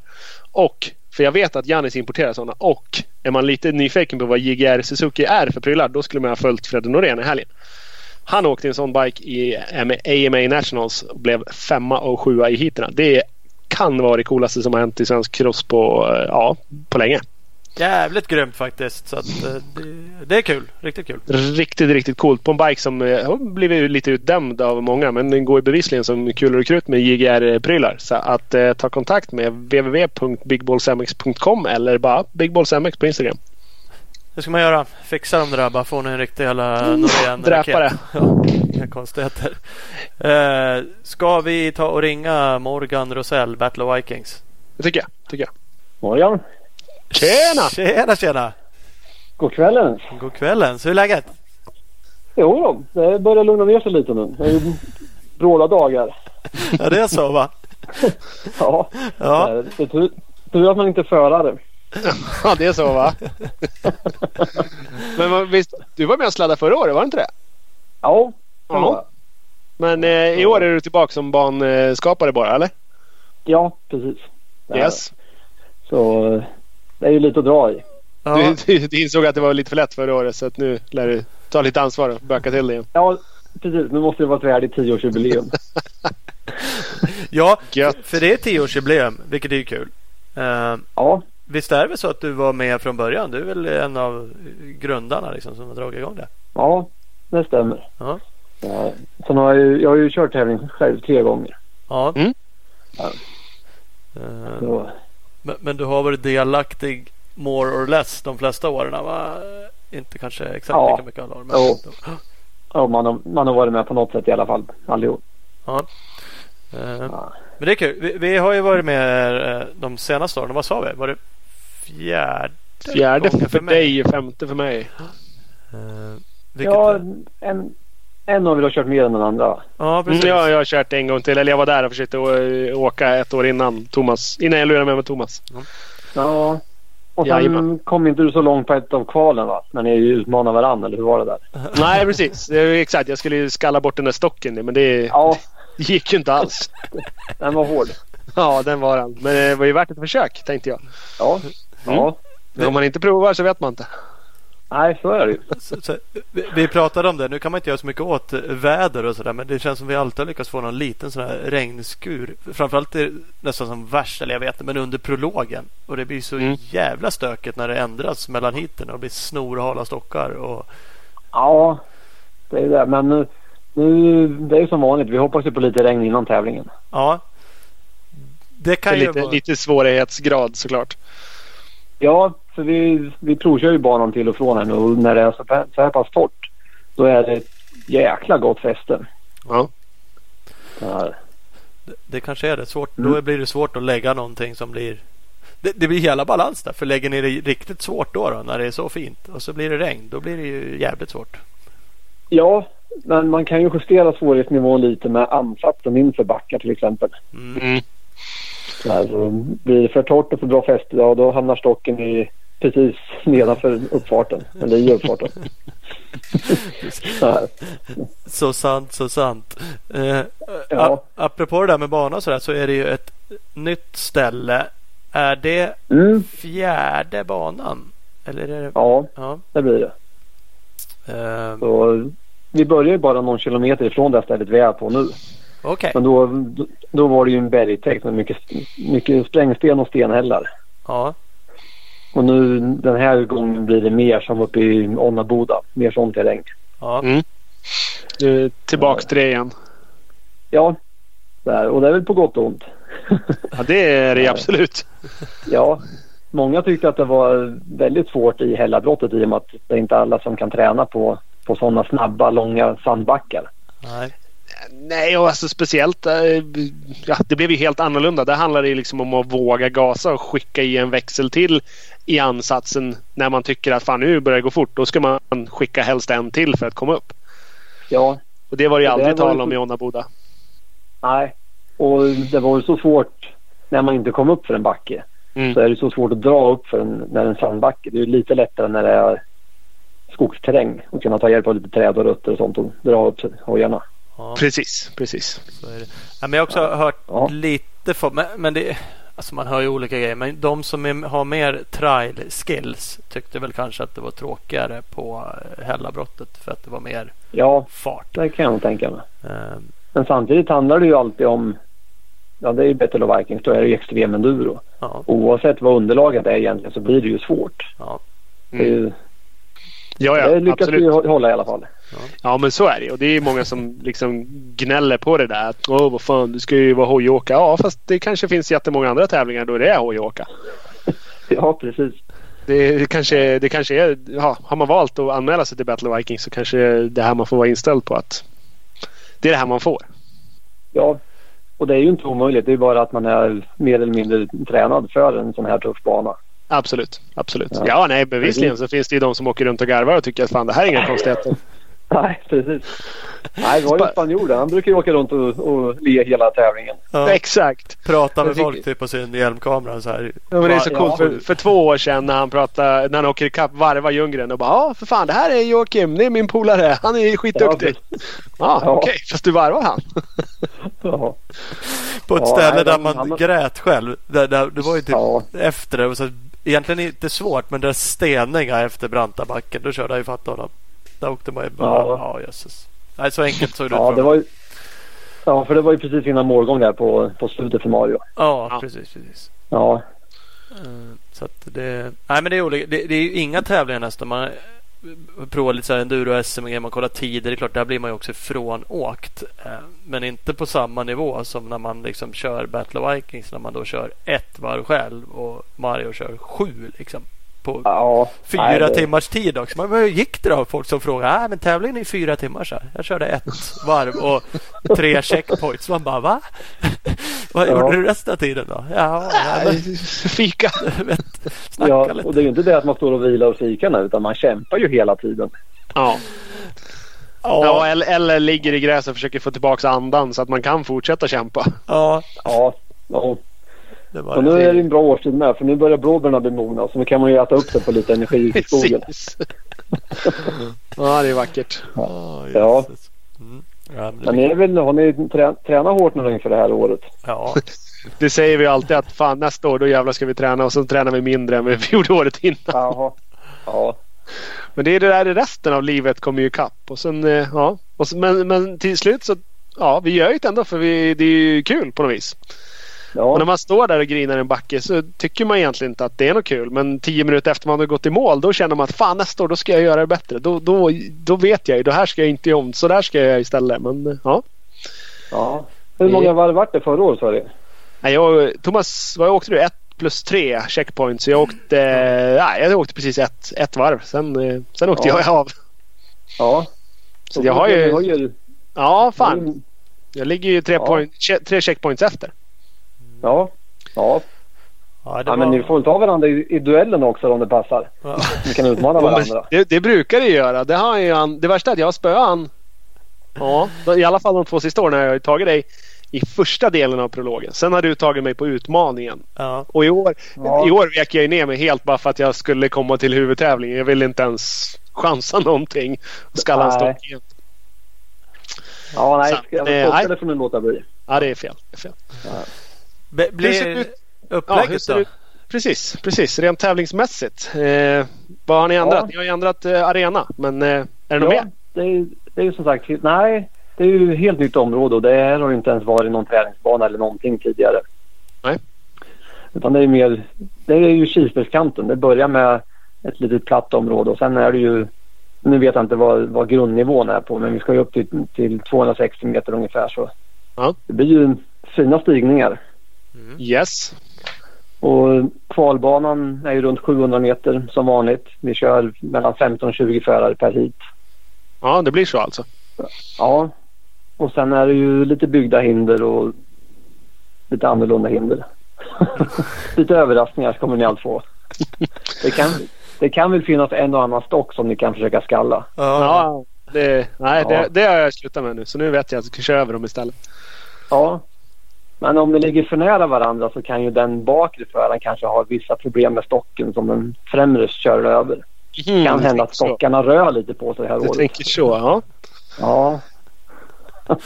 Och, för jag vet att Jannis importerar sådana. Och är man lite nyfiken på vad JGR Suzuki är för prylar, då skulle man ha följt Fredde Norén i helgen. Han åkte en sån bike i eh, AMA Nationals och blev femma och sjua i heaterna. Det kan vara det coolaste som har hänt i svensk cross på, ja, på länge. Jävligt grymt faktiskt. Så att, eh, det, det är kul. Riktigt kul. Riktigt, riktigt coolt. På en bike som eh, har blivit lite utdömd av många. Men den går ju bevisligen som kulor och krut med JGR-prylar. Så att eh, ta kontakt med www.bigballsmx.com eller bara bigballsmx på Instagram. Det ska man göra. Fixa dem där. Bara få en riktig jävla Norén Dräpa det. Ja, inga konstigheter. Eh, ska vi ta och ringa Morgan Rosell, Battle of Vikings? Det tycker jag. Tycker jag. Morgon. Tjena! Tjena, tjena! God kvällen. God kvällen. Så hur är läget? Jo då, det börjar lugna ner sig lite nu. Det är ju bråda dagar. Ja, det är så va? Ja, Ja. det är tur, tur att man inte är förare. Ja, det är så va? Men visst, du var med och sladdade förra året, var det inte det? Ja, det Ja. var jag. Men eh, i år är du tillbaka som banskapare bara, eller? Ja, precis. Yes. Så eh, det är ju lite att dra i. ja. Du, du, du insåg att det var lite för lätt förra året så att nu lär du ta lite ansvar och böka till det igen. Ja, precis. Nu måste det vara ett värdigt tioårsjubileum. Ja, Gött. för det är tioårsjubileum, vilket är ju kul. Eh, Ja, visst är det väl så att du var med från början? Du är väl en av grundarna liksom, som har dragit igång det? ja det stämmer. Ja. Ja, sen har jag, ju, jag har ju kört tävling själv tre gånger. Ja. Mm. Ja. Så, men, men du har varit delaktig more or less de flesta åren va? Inte kanske exakt Ja. lika mycket alla år. Men, Jo. ja, man, har, man har varit med på något sätt i alla fall. Allihop. ja. Eh, Ja. Men det är kul. Vi, vi har ju varit med eh, de senaste åren. Vad sa vi? Var det fjärde? Fjärde gången för, mig? dig, femte för mig. Eh, Ja, är- en, en av er har kört mer än den andra. ja, Mm, precis. ja, jag har kört en gång till. Eller jag var där och försökte åka ett år innan Thomas. Innan jag lurade med med Thomas. Ja. Och sen Jajamän. kom inte du så långt på ett av kvalen va? När ni utmanade varandra, eller hur var det där? Nej, precis. Det exakt. Jag skulle ju skalla bort den där stocken. Men det Ja, gick ju inte alls. den var hård. Ja, den var den. Men det var ju värt ett försök, tänkte jag. Ja. Ja. Men om man inte provar så vet man inte. Nej, så är det ju. Så, så, vi, vi pratade om det. Nu kan man inte göra så mycket åt väder och sådär. Men det känns som vi alltid har lyckats få någon liten sån här regnskur. Framförallt är det nästan som värst, eller jag vet inte, men under prologen. Och det blir så Mm. jävla stökigt när det ändras mellan hiten och det blir snorhala stockar. Och, Ja, det är det. Men nu, nu det är ju som vanligt. Vi hoppas ju på lite regn innan tävlingen. ja. Det kan För ju lite, vara... lite svårighetsgrad såklart. Ja, för vi, vi provkör ju banan till och från här nu och när det är så, här- så här pass torrt då är det ett jäkla gott fäste. Ja. Det, det kanske är det. Svårt, Mm. Då blir det svårt att lägga någonting som blir... Det, det blir hela balans där. För lägger ni det riktigt svårt då, då när det är så fint och så blir det regn. Då blir det ju jävligt svårt. ja, men man kan ju justera svårighetsnivån lite med ansatsen inför backar till exempel. Mm. Mm. Så här, så blir det för torrt och för bra fäste, ja då hamnar stocken i precis nedanför uppfarten. Eller i uppfarten. Så. Så sant, så sant. Eh, Ja. ap- apropå det där med bana och sådär så är det ju ett nytt ställe. Är det Mm, fjärde banan? Eller är det... ja, Ja. det blir det. Eh, Så, vi börjar ju bara någon kilometer ifrån det stället vi är på nu. Okej. Men då, då var det ju en bergtäkt med mycket, mycket sprängsten och stenhällar. Ja. Och nu den här gången blir det mer som uppe i Onnaboda. Mer sån terräng. Ja. Mm. Nu är tillbaks till det igen. Ja, där. och det är väl på gott och ont. Ja, det är det absolut. ja, många tyckte att det var väldigt svårt i Hällabrottet i och med att det är inte alla som kan träna på, på sådana snabba, långa sandbackar. Nej. Nej, och alltså speciellt. eh, Ja, det blev ju helt annorlunda. Där handlar det ju liksom om att våga gasa och skicka i en växel till i ansatsen när man tycker att fan nu börjar det gå fort. Då ska man skicka helst en till för att komma upp. Ja, Och det var det ju Det aldrig ju tal om så- i Onnaboda. nej. Och det var ju så svårt när man inte kom upp för en backe. Mm. Så är det så svårt att dra upp för en, när det är en sandbacke. Det är ju lite lättare när det är skogsterräng och kunna ta hjälp av lite träd och rötter och sånt och dra upp hojarna. Ja, Precis, precis. så är det. Ja, men jag har också hört Ja. lite... För, men, men det... Alltså man hör ju olika grejer. Men de som är, har mer trial skills tyckte väl kanske att det var tråkigare på eh, Hällabrottet. För att det var mer Ja, fart. det kan jag nog tänka mig. Eh, Men samtidigt handlar det ju alltid om Ja, det är ju Battle Vikings. Då är det ju extrem enduro. ja, Oavsett vad underlaget är egentligen så blir det ju svårt. ja. Det, är ju, Ja, det ja, lyckas vi absolut. ju hålla i alla fall. Ja, men så är det. Och det är många som liksom gnäller på det där. Att, Åh, vad fan, du ska ju vara hojåka. Ja, fast det kanske finns jättemånga andra tävlingar då det är hojåka. Ja, precis. Det, det, kanske, det kanske är... Ja, har man valt att anmäla sig till Battle of Vikings så kanske det här man får vara inställd på att det är det här man får. Ja, och det är ju inte omöjligt. Det är bara att man är mer eller mindre tränad för en sån här tuff bana. Absolut. Absolut. Ja. Ja, nej, bevisligen så finns det ju de som åker runt och garvar och tycker att fan det här är inga konstigheter. Nej, precis. Nej, vi har ju spanjor. Han brukar ju åka runt och, och le hela tävlingen. ja. Exakt. Prata med folk typ på sin hjälmkamera så här. Ja, men det är så Ja, coolt. ja. För, för två år sedan när han pratade, när han åker ikapp varva Ljunggren och bara ja för fan det här är Joakim, det är min polare, han är skitduktig. Ja, Ja, Ja. okej, fast du varvar han. Ja, På ett Ja, ställe nej, där man han- grät själv. Där, där, det var ju typ ja, efter det. var Så egentligen inte svårt men det steniga efter branta backen. Då körde jag ju fatt honom. Där åkte man ju bara, Ja. ja jösses. Nej, så enkelt såg det Ja, ut. det för var ju... Ja, för det var ju precis innan målgång där på, på slutet för Mario. Ja, Ja. precis, precis. Ja, Eh, Så att det, nej men det är olika. Det, det är ju inga tävlingar nästan. Man provar lite så här enduro SM man kollar tider. Det är klart, där blir man ju också frånåkt. Eh, men inte på samma nivå som när man liksom kör Battle of Vikings. När man då kör ett varv själv och Mario kör sju liksom. På ja. fyra nej, timmars tid också. Men hur gick det då? Folk som frågar. Nej men tävlingen är fyra timmar så här. Jag körde ett varv och tre checkpoints. Man bara va? Vad Ja. gjorde du resten av tiden då? Ja, men, Fika. snacka Ja, lite. och det är ju inte det att man står och vilar och fikar nu utan man kämpar ju hela tiden. Ja. Ja, ja eller, eller ligger i gräset och försöker få tillbaka andan så att man kan fortsätta kämpa. ja, Ja, ja. Det var Och nu är det en bra årstid med för nu börjar blåbärna bli mogna så nu kan man ju äta upp sig på lite energi i skogen. Ja, det är vackert. Ja, Ja. Mm. Ja, men ni är väl, har ni trä, tränat hårt nu inför det här året? ja, Det säger vi alltid att fan nästa år då jävlar ska vi träna och så tränar vi mindre än vi gjorde året innan. Jaha. Ja. Men det är det där resten av livet kommer ju ikapp. Och sen, eh, ja. Och så, men, men till slut så ja, vi gör ju det ändå för vi, det är ju kul på något vis. Och när Ja, man står där och grinar i en backe så tycker man egentligen inte att det är något kul. Men tio minuter efter man har gått i mål då känner man att fan nästa år då ska jag göra det bättre. Då, då, då vet jag ju. Det här ska jag inte göra om. Så där ska jag göra istället. Men ja. ja. Hur många varv vart det förra året sa du? Jag, Thomas, vad åkte du? Ett plus tre checkpoints. Så jag åkte, nej, jag åkte precis ett, ett varv. Sen, eh, sen åkte Ja. jag av. Ja. Så jag har ju... Ja, fan. Jag ligger ju tre, Ja. point, tre checkpoints efter. Ja. Ja. ja, det ja men var, ni får väl ta varandra i, i duellen också om det passar. ja, Ni kan utmana varandra. det, det brukar det göra. Det, har ju han, det värsta är att jag har spöat han. Ja, i alla fall de två sista åren har jag tagit dig i första delen av prologen. Sen har du tagit mig på utmaningen. ja, Och i år, Ja. i år vek jag ju ner mig helt bara för att jag skulle komma till huvudtävlingen. Jag ville inte ens chansa någonting. Och skalla en Nej. stock igen. Ja, nej. Så, jag eh, det får ni låta bli. Ja, det är fel. Det är fel. Be, Hur ser blir det ut? Ja, hur upplägget ser då? Precis, precis. Rent tävlingsmässigt. Eh, vad har ni ändrat? Ja. Ni har ju ändrat eh, arena. Men eh, är det något Ja, mer? det är, det är ju som sagt, nej. Det är ju ett helt nytt område och det här har ju inte ens varit någon träningsbana eller någonting tidigare. Nej. Utan det är mer, det är ju Kilsbergskanten. Det börjar med ett litet platt område och sen är det ju, nu vet jag inte vad, vad grundnivån är på men vi ska ju upp till, till 260 meter ungefär så. Ja. Det blir ju fina stigningar. Yes. Och kvalbanan är ju runt 700 meter som vanligt. Vi kör mellan 15 och 20 förare per hit. Ja, det blir så alltså. Ja. Och sen är det ju lite byggda hinder och lite annorlunda hinder. lite överraskningar kommer ni allt få. Det kan, det kan väl finnas en och annan stock som ni kan försöka skalla. Ja, Ja, det, nej, Ja. Det, det har jag slutat med nu. Så nu vet jag att jag ska köra över dem istället. Ja. Men om ni ligger för nära varandra så kan ju den bakre föraren kanske ha vissa problem med stocken som den främre kör över. Det Mm, kan du hända att tänker så. stockarna rör lite på sig det här Du året. tänker så, ja. Ja.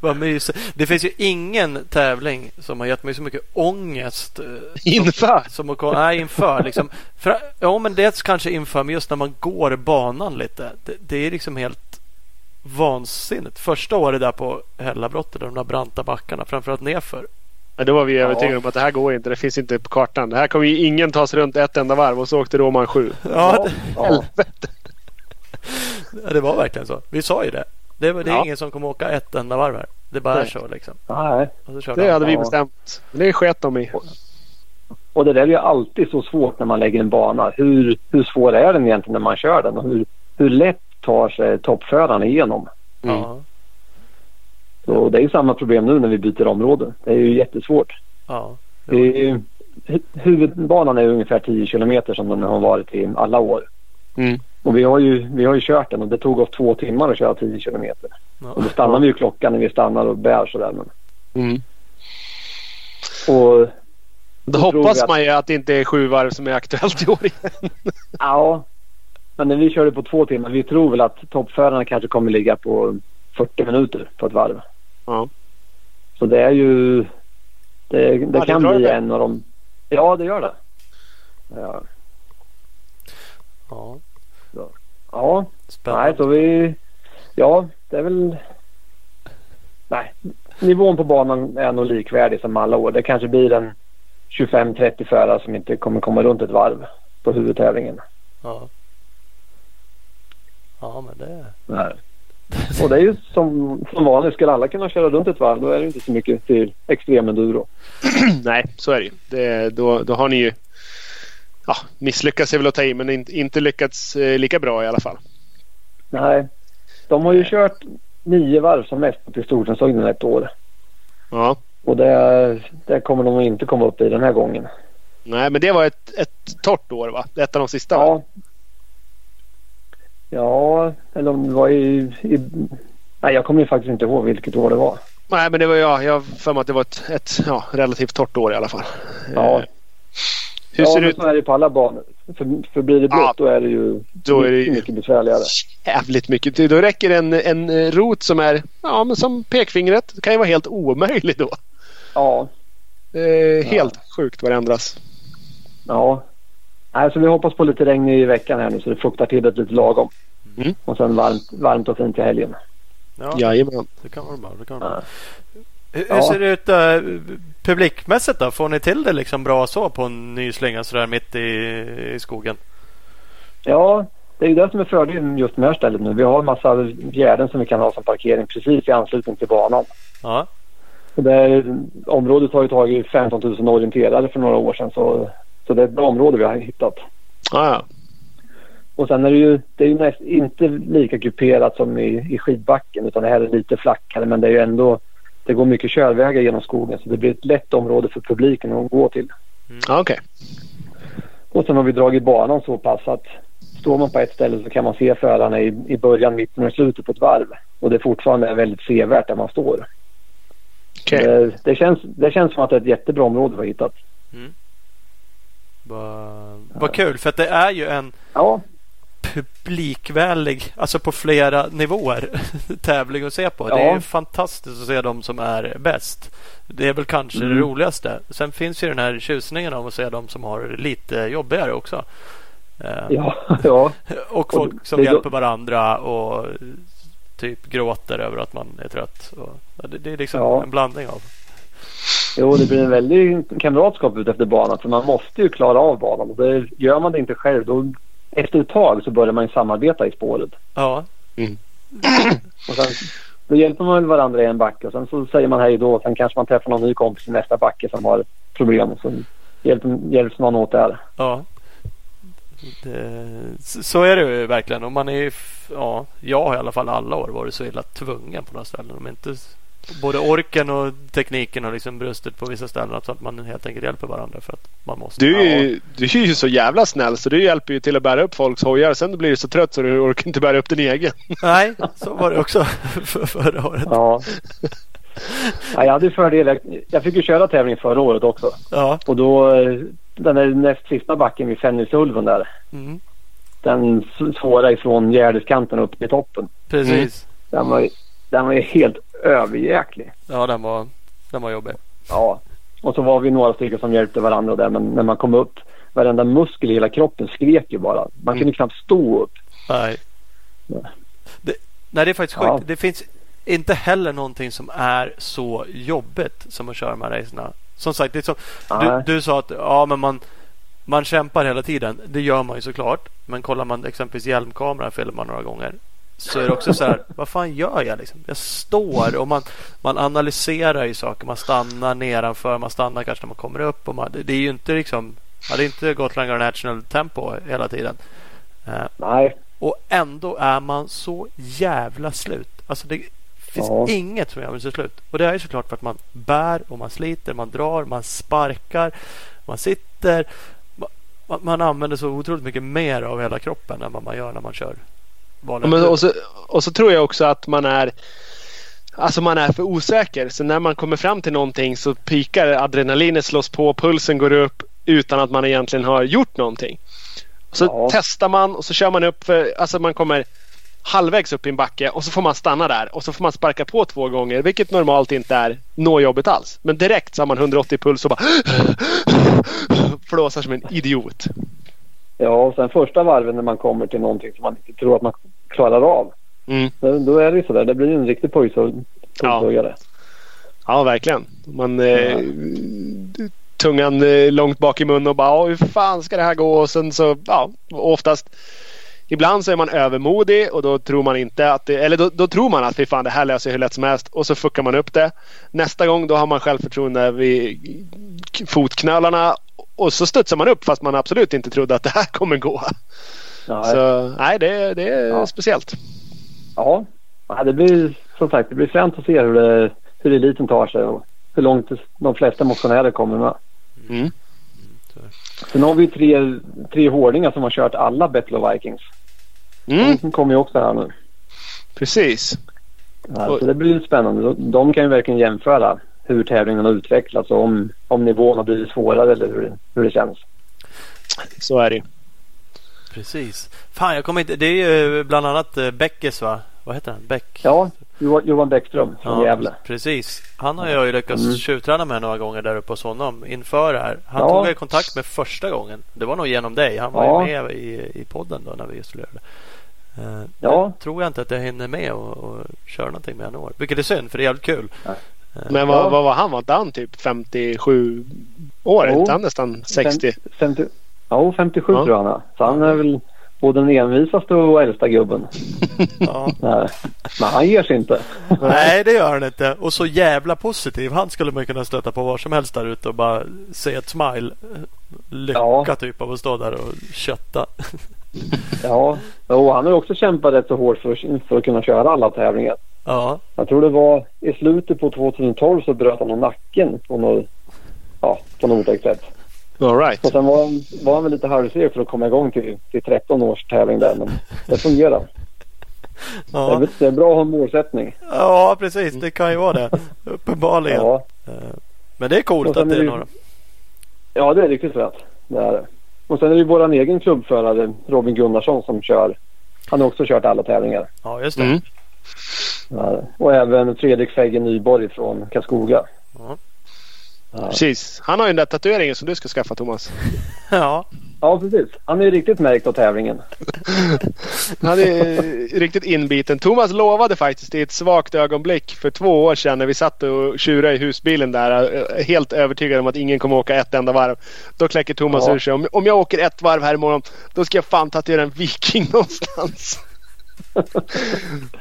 vad- mysigt. Det finns ju ingen tävling som har gett mig så mycket ångest. eh, Inför. Som att, komma- nej, inför. Liksom. För, ja, men det är kanske inför, men just när man går banan lite. Det, det är liksom helt vansinnigt. Första året där på Hällabrottet, de där branta backarna, framförallt nerför. Ja, då var vi Ja. övertygade om att det här går inte. Det finns inte på kartan. Det här kommer ju ingen ta sig runt ett enda varv och så åkte Roman sju. Ja, det, ja. ja, det var verkligen så. Vi sa ju det. Det, var- det är Ja. ingen som kommer åka ett enda varv här. Det bara är så liksom. Nej. Det han. hade vi Ja. bestämt. Men det sket de i. Och det där är ju alltid så svårt när man lägger en bana. Hur, hur svår är den egentligen när man kör den? Och hur, hur lätt tar sig toppförarna igenom? Mm. Ja, Så det är ju samma problem nu när vi byter område. Det är ju jättesvårt. ja. Det är ju, hu- huvudbanan är ungefär 10 kilometer som den har varit i alla år. Mm. Och vi har, ju, vi har ju kört den och det tog oss två timmar att köra 10 kilometer. Och då stannar vi ju klockan när vi stannar och bär sådär. Men, Mm. och Då hoppas att- man ju att det inte är sju varv som är aktuellt i år igen. ja, men när vi körde på två timmar, vi tror väl att toppförarna kanske kommer ligga på 40 minuter på ett varv. Ja. Så det är ju... Det, det Ja, det kan drar bli iväg. en av de... Ja, det gör det. Ja. Ja. ja. Spännande. Nej, så vi... Ja, det är väl... Nej, nivån på banan är nog likvärdig som alla år. Det kanske blir en 25-30 förare som inte kommer komma runt ett varv på huvudtävlingen. Ja. Ja, men det... Nej. Och det är ju som, som vanligt. Skulle alla kunna köra runt ett varv då är det inte så mycket till extremenduro. Nej, så är det ju. Det, då, då har ni ju ja, misslyckats är väl att ta i men inte, inte lyckats eh, lika bra i alla fall. Nej, de har ju kört nio varv som mest på Storstensugnen ett år. Ja. Och det, det kommer de inte komma upp i den här gången. Nej, men det var ett, ett torrt år va? Ett av de sista? va? Ja. Ja, eller om det var i, i... Nej, jag kommer ju faktiskt inte ihåg vilket år det var. Nej, men det var jag. Jag har för mig att det var ett, ett ja, relativt torrt år i alla fall. Ja. Eh, Hur ja, ser det ut? så är det på alla banor. För, för blir det blött Ja. då är det ju Då är det mycket, ju- mycket besvärligare. Jävligt mycket. Då räcker en, en eh, rot som är ja, men som pekfingret. Det kan ju vara helt omöjlig då. Ja, Eh, helt sjukt vad det ändras. ja. Nej, så vi hoppas på lite regn i veckan här nu så det fuktar till det lite lagom. Mm. Och sen varmt, varmt och fint till helgen. Ja, Jajamän. det kan vara bra. Det kan vara bra. Ja. Hur, hur Ja. ser det ut uh, publikmässigt då? Får ni till det liksom bra så på en ny slinga sådär mitt i, i skogen? Ja, det är ju det som är fördelen just med det här stället nu. Vi har en massa gärden som vi kan ha som parkering precis i anslutning till banan. Ja, det området har ju tagit 15 000 orienterare för några år sedan så, så det är ett bra område vi har hittat. Ja. Och sen är det ju, det är ju näst, inte lika kuperat som i, i skidbacken utan det här är lite flackare men det är ju ändå det går mycket körvägar genom skogen så det blir ett lätt område för publiken att gå till. ja okej. Och sen har vi dragit banan så pass att står man på ett ställe så kan man se förarna i, i början, mitten och slutet på ett varv. Och det fortfarande är väldigt sevärt där man står. Okej. Det, det, känns, det känns som att det är ett jättebra område vi har hittat. vad vad kul för att det är ju en Ja, publikvänlig, alltså på flera nivåer tävling att se på. Det är Ja. fantastiskt att se de som är bäst. Det är väl kanske Mm. det roligaste. Sen finns ju den här tjusningen av att se de som har lite jobbigare också. Eh, ja, ja. Och folk Och som det hjälper varandra och typ gråter över att man är trött. Och, ja, det, det är liksom Ja. en blandning av. Jo, det blir en väldig kamratskap ut efter banan för man måste ju klara av banan. Och det, gör man det inte själv då efter ett tag så börjar man ju samarbeta i spåret. Ja, Och sen, då hjälper man väl varandra i en backe och sen så säger man hej då och sen kanske man träffar någon ny kompis i nästa backe som har problem och så hjälper, hjälps man åt där. ja. Det, så- så är det ju verkligen. Och man är ja, jag har i alla fall alla år varit så illa tvungen på några ställen. Om inte både orken och tekniken har liksom brustit på vissa ställen så att man helt enkelt hjälper varandra för att man måste. Du, är ju, du är ju så jävla snäll så du hjälper ju till att bära upp folks hojar. Sen blir du så trött så du orkar inte bära upp din egen. Nej, så var det också för förra året. Ja. ja jag hade fördel. Jag, fick ju köra tävling förra året också. Ja, Och då eh, den där näst sista backen vid Fenrisulven där. mm, Den svåra ifrån Gärdeskanten upp till toppen. precis. Den var, den var ju helt överjäklig. Ja, den var, den var jobbig. Ja. Och så var vi några stycken som hjälpte varandra där. Men när man kom upp, varenda muskel i hela kroppen skrek ju bara. Man Mm. kunde knappt stå upp. Nej. Nej. Det, nej, det är faktiskt sjukt. Ja. Det finns inte heller någonting som är så jobbigt som att köra de här racerna. Som sagt, det som, du, du sa att ja, men man, man kämpar hela tiden. Det gör man ju såklart. Men kollar man exempelvis hjälmkamera filmar några gånger så är det också så här, vad fan gör jag liksom? Jag står och man, man analyserar ju saker. Man stannar nedanför, man stannar kanske när man kommer upp. Och man, det, det är ju inte liksom, ja, det är inte Gotland National Tempo hela tiden. Eh, Nej. och ändå är man så jävla slut. Alltså det finns Ja. inget som gör mig så slut. Och det är ju såklart för att man bär och man sliter, man drar, man sparkar, man sitter. Man använder så otroligt mycket mer av hela kroppen än vad man gör när man kör Ja, men, lopp. och, så, och så tror jag också att man är Alltså man är för osäker. Så när man kommer fram till någonting så pikar adrenalinet slås på, pulsen går upp utan att man egentligen har gjort någonting. Så Ja. testar man och så kör man upp för, alltså man kommer halvvägs upp i en backe och så får man stanna där och så får man sparka på två gånger vilket normalt inte är nå jobbigt alls. Men direkt så har man 180 puls och bara flåsar som en idiot. Ja, och sen första varven när man kommer till någonting som man inte tror att man klarar av. Mm. Då, är det ju sådär. Det blir ju en riktig pojksuggare. Ja. Ja, verkligen. Man, eh, tungan eh, långt bak i munnen och bara "Ja, hur fan ska det här gå? Och sen så, ja, oftast Ibland så är man övermodig och då tror man inte att det, eller då, då tror man att fy fan det här löser jag hur lätt som helst och så fuckar man upp det. Nästa gång då har man självförtroende vid fotknölarna och så studsar man upp fast man absolut inte trodde att det här kommer gå. Ja, Så nej, det, det är Ja. speciellt. ja. ja, det blir som sagt det blir fränt att se hur, det, hur eliten tar sig och hur långt de flesta motionärer kommer med. Mm. Sen har vi tre, tre hårdingar som har kört alla Battle of Vikings. Mm, De kommer ju också här nu. precis. Ja, så det blir spännande. De, de kan ju verkligen jämföra hur tävlingen har utvecklats och om, om nivån har blivit svårare eller hur, det- hur det känns. Så är det. Precis. Fan, jag kommer inte... Det är ju bland annat eh, Bäckes va? Vad heter han? Bäck? Ja, Johan Bäckström från Gävle. precis. Han har jag ju lyckats Mm. tjuvträna med några gånger där uppe hos honom inför det här. Han Ja. tog jag i kontakt med första gången. Det var nog genom dig. Han var Ja. ju med i, i podden då när vi skulle. Uh, Ja. tror jag inte att jag hinner med och, och köra någonting med honom. Vilket är synd för det är jävligt kul. Nej. Eh, Men vad, Ja. vad var han? Var inte han typ 57 år? Jo. inte han nästan 60? Fem- 50, ja, 57 Ja. tror jag han är. Så han är väl både den envisaste och äldsta gubben. ja. Nej. Men han ger sig inte. Nej, det gör han inte. Och så jävla positiv. Han skulle man kunna stöta på var som helst där ute och bara se ett smile. Lycka Ja. typ av att stå där och kötta. Ja, och han har också kämpat rätt så hårt för, för att kunna köra alla tävlingar. Ja, Jag tror det var i slutet på 2012 så bröt han nacken på något, ja, på något otäckt sätt. All right. Och sen var han, var han väl lite halvseg för att komma igång till, till 13 års tävling där. Men det fungerar. Det, ja. är, det är bra att ha en målsättning. ja precis. Det kan ju vara det. Uppenbarligen. Ja, Eh, Men det är coolt att det är några. ja det är riktigt fett. Det är det. Och sen är det ju vår egen klubbförare Robin Gunnarsson som kör. Han har också kört alla tävlingar. Ja, just det. Mm. Och även Fredrik Fegge Nyborg från Karlskoga. Ja. Ja. Precis. Han har ju den där tatueringen som du ska skaffa Thomas. Ja, ja, presis. Han är ju riktigt märkt av tävlingen. Han är riktigt inbiten. Thomas lovade faktiskt i ett svagt ögonblick för två år sedan när vi satt och tjurade i husbilen där. Helt övertygad om att ingen kommer åka ett enda varv. Då kläcker Thomas Ja. ur sig. Om, om jag åker ett varv här imorgon då ska jag fan tatuera en viking någonstans.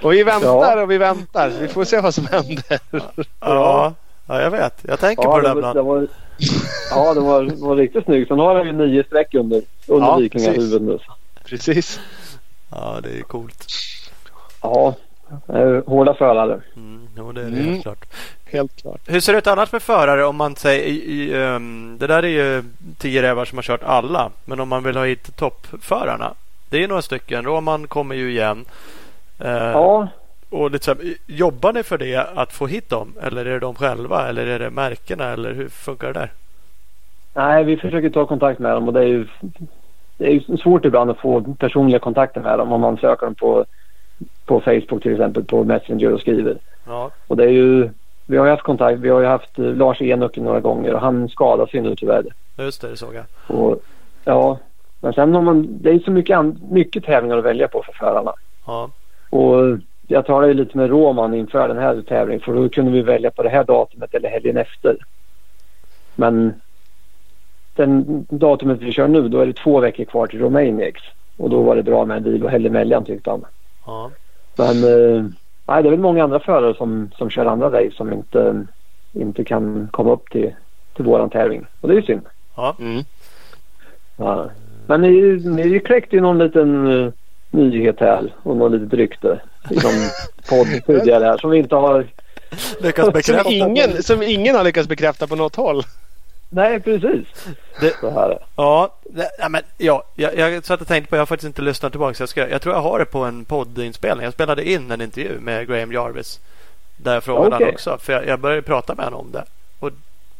Och vi väntar Ja. och vi väntar. Vi får se vad som händer. ja. ja jag vet. Jag tänker på det där det, ibland. det var, ja, det var, det var riktigt snyggt. Sen har han ju nio streck under, under Ja, vikingahuvudet nu. Precis. Ja, det är coolt. Ja, eh, hårda förare. Mm, jo, det är det Mm. helt klart. Helt klart. Hur ser det ut annars med förare om man säger i, i, ehm, Det där är ju tio rävar som har kört alla. Men om man vill ha hit toppförarna. Det är några stycken. Roman kommer ju igen. Eh, Ja, Och lite så här, jobbar ni för det att få hit dem? Eller är det de själva? Eller är det märkena? Eller hur funkar det där? nej, vi försöker ta kontakt med dem och det är ju, det är ju svårt ibland att få personliga kontakter med dem om man söker dem på, på Facebook till exempel på Messenger och skriver. Ja, Och det är ju, vi har ju haft kontakt, vi har ju haft eh, Lars Enoch några gånger och han skadade sig nu tyvärr. just det, det såg jag. Och, ja, men sen har man, det är så mycket, mycket tävlingar att välja på för förarna. Ja, Och jag talade ju lite med Roman inför den här tävlingen för då kunde vi välja på det här datumet eller helgen efter. Men den datumet vi kör nu då är det två veckor kvar till Romaniacs. Och då var det bra med en vilohelg emellan tyckte han. ja. Men eh, nej, det är väl många andra förare som, som kör andra race som inte, inte kan komma upp till, till våran tävling. Och det är ju synd. Mm. Ja. Men ni, ni kläckte ju någon liten uh, nyhet här och något litet rykte i någon podd tidigare här som vi inte har... Lyckas Som bekräfta. ingen, som ingen har lyckats bekräfta på något håll. Nej, precis. Det- Så här. Ja, det, ja, men, ja jag, jag satt och tänkte på, jag har faktiskt inte lyssnat tillbaka. Så jag, ska, jag tror jag har det på en poddinspelning. Jag spelade in en intervju med Graham Jarvis. Där jag frågade Okej. han också. För jag, jag började prata med honom om det.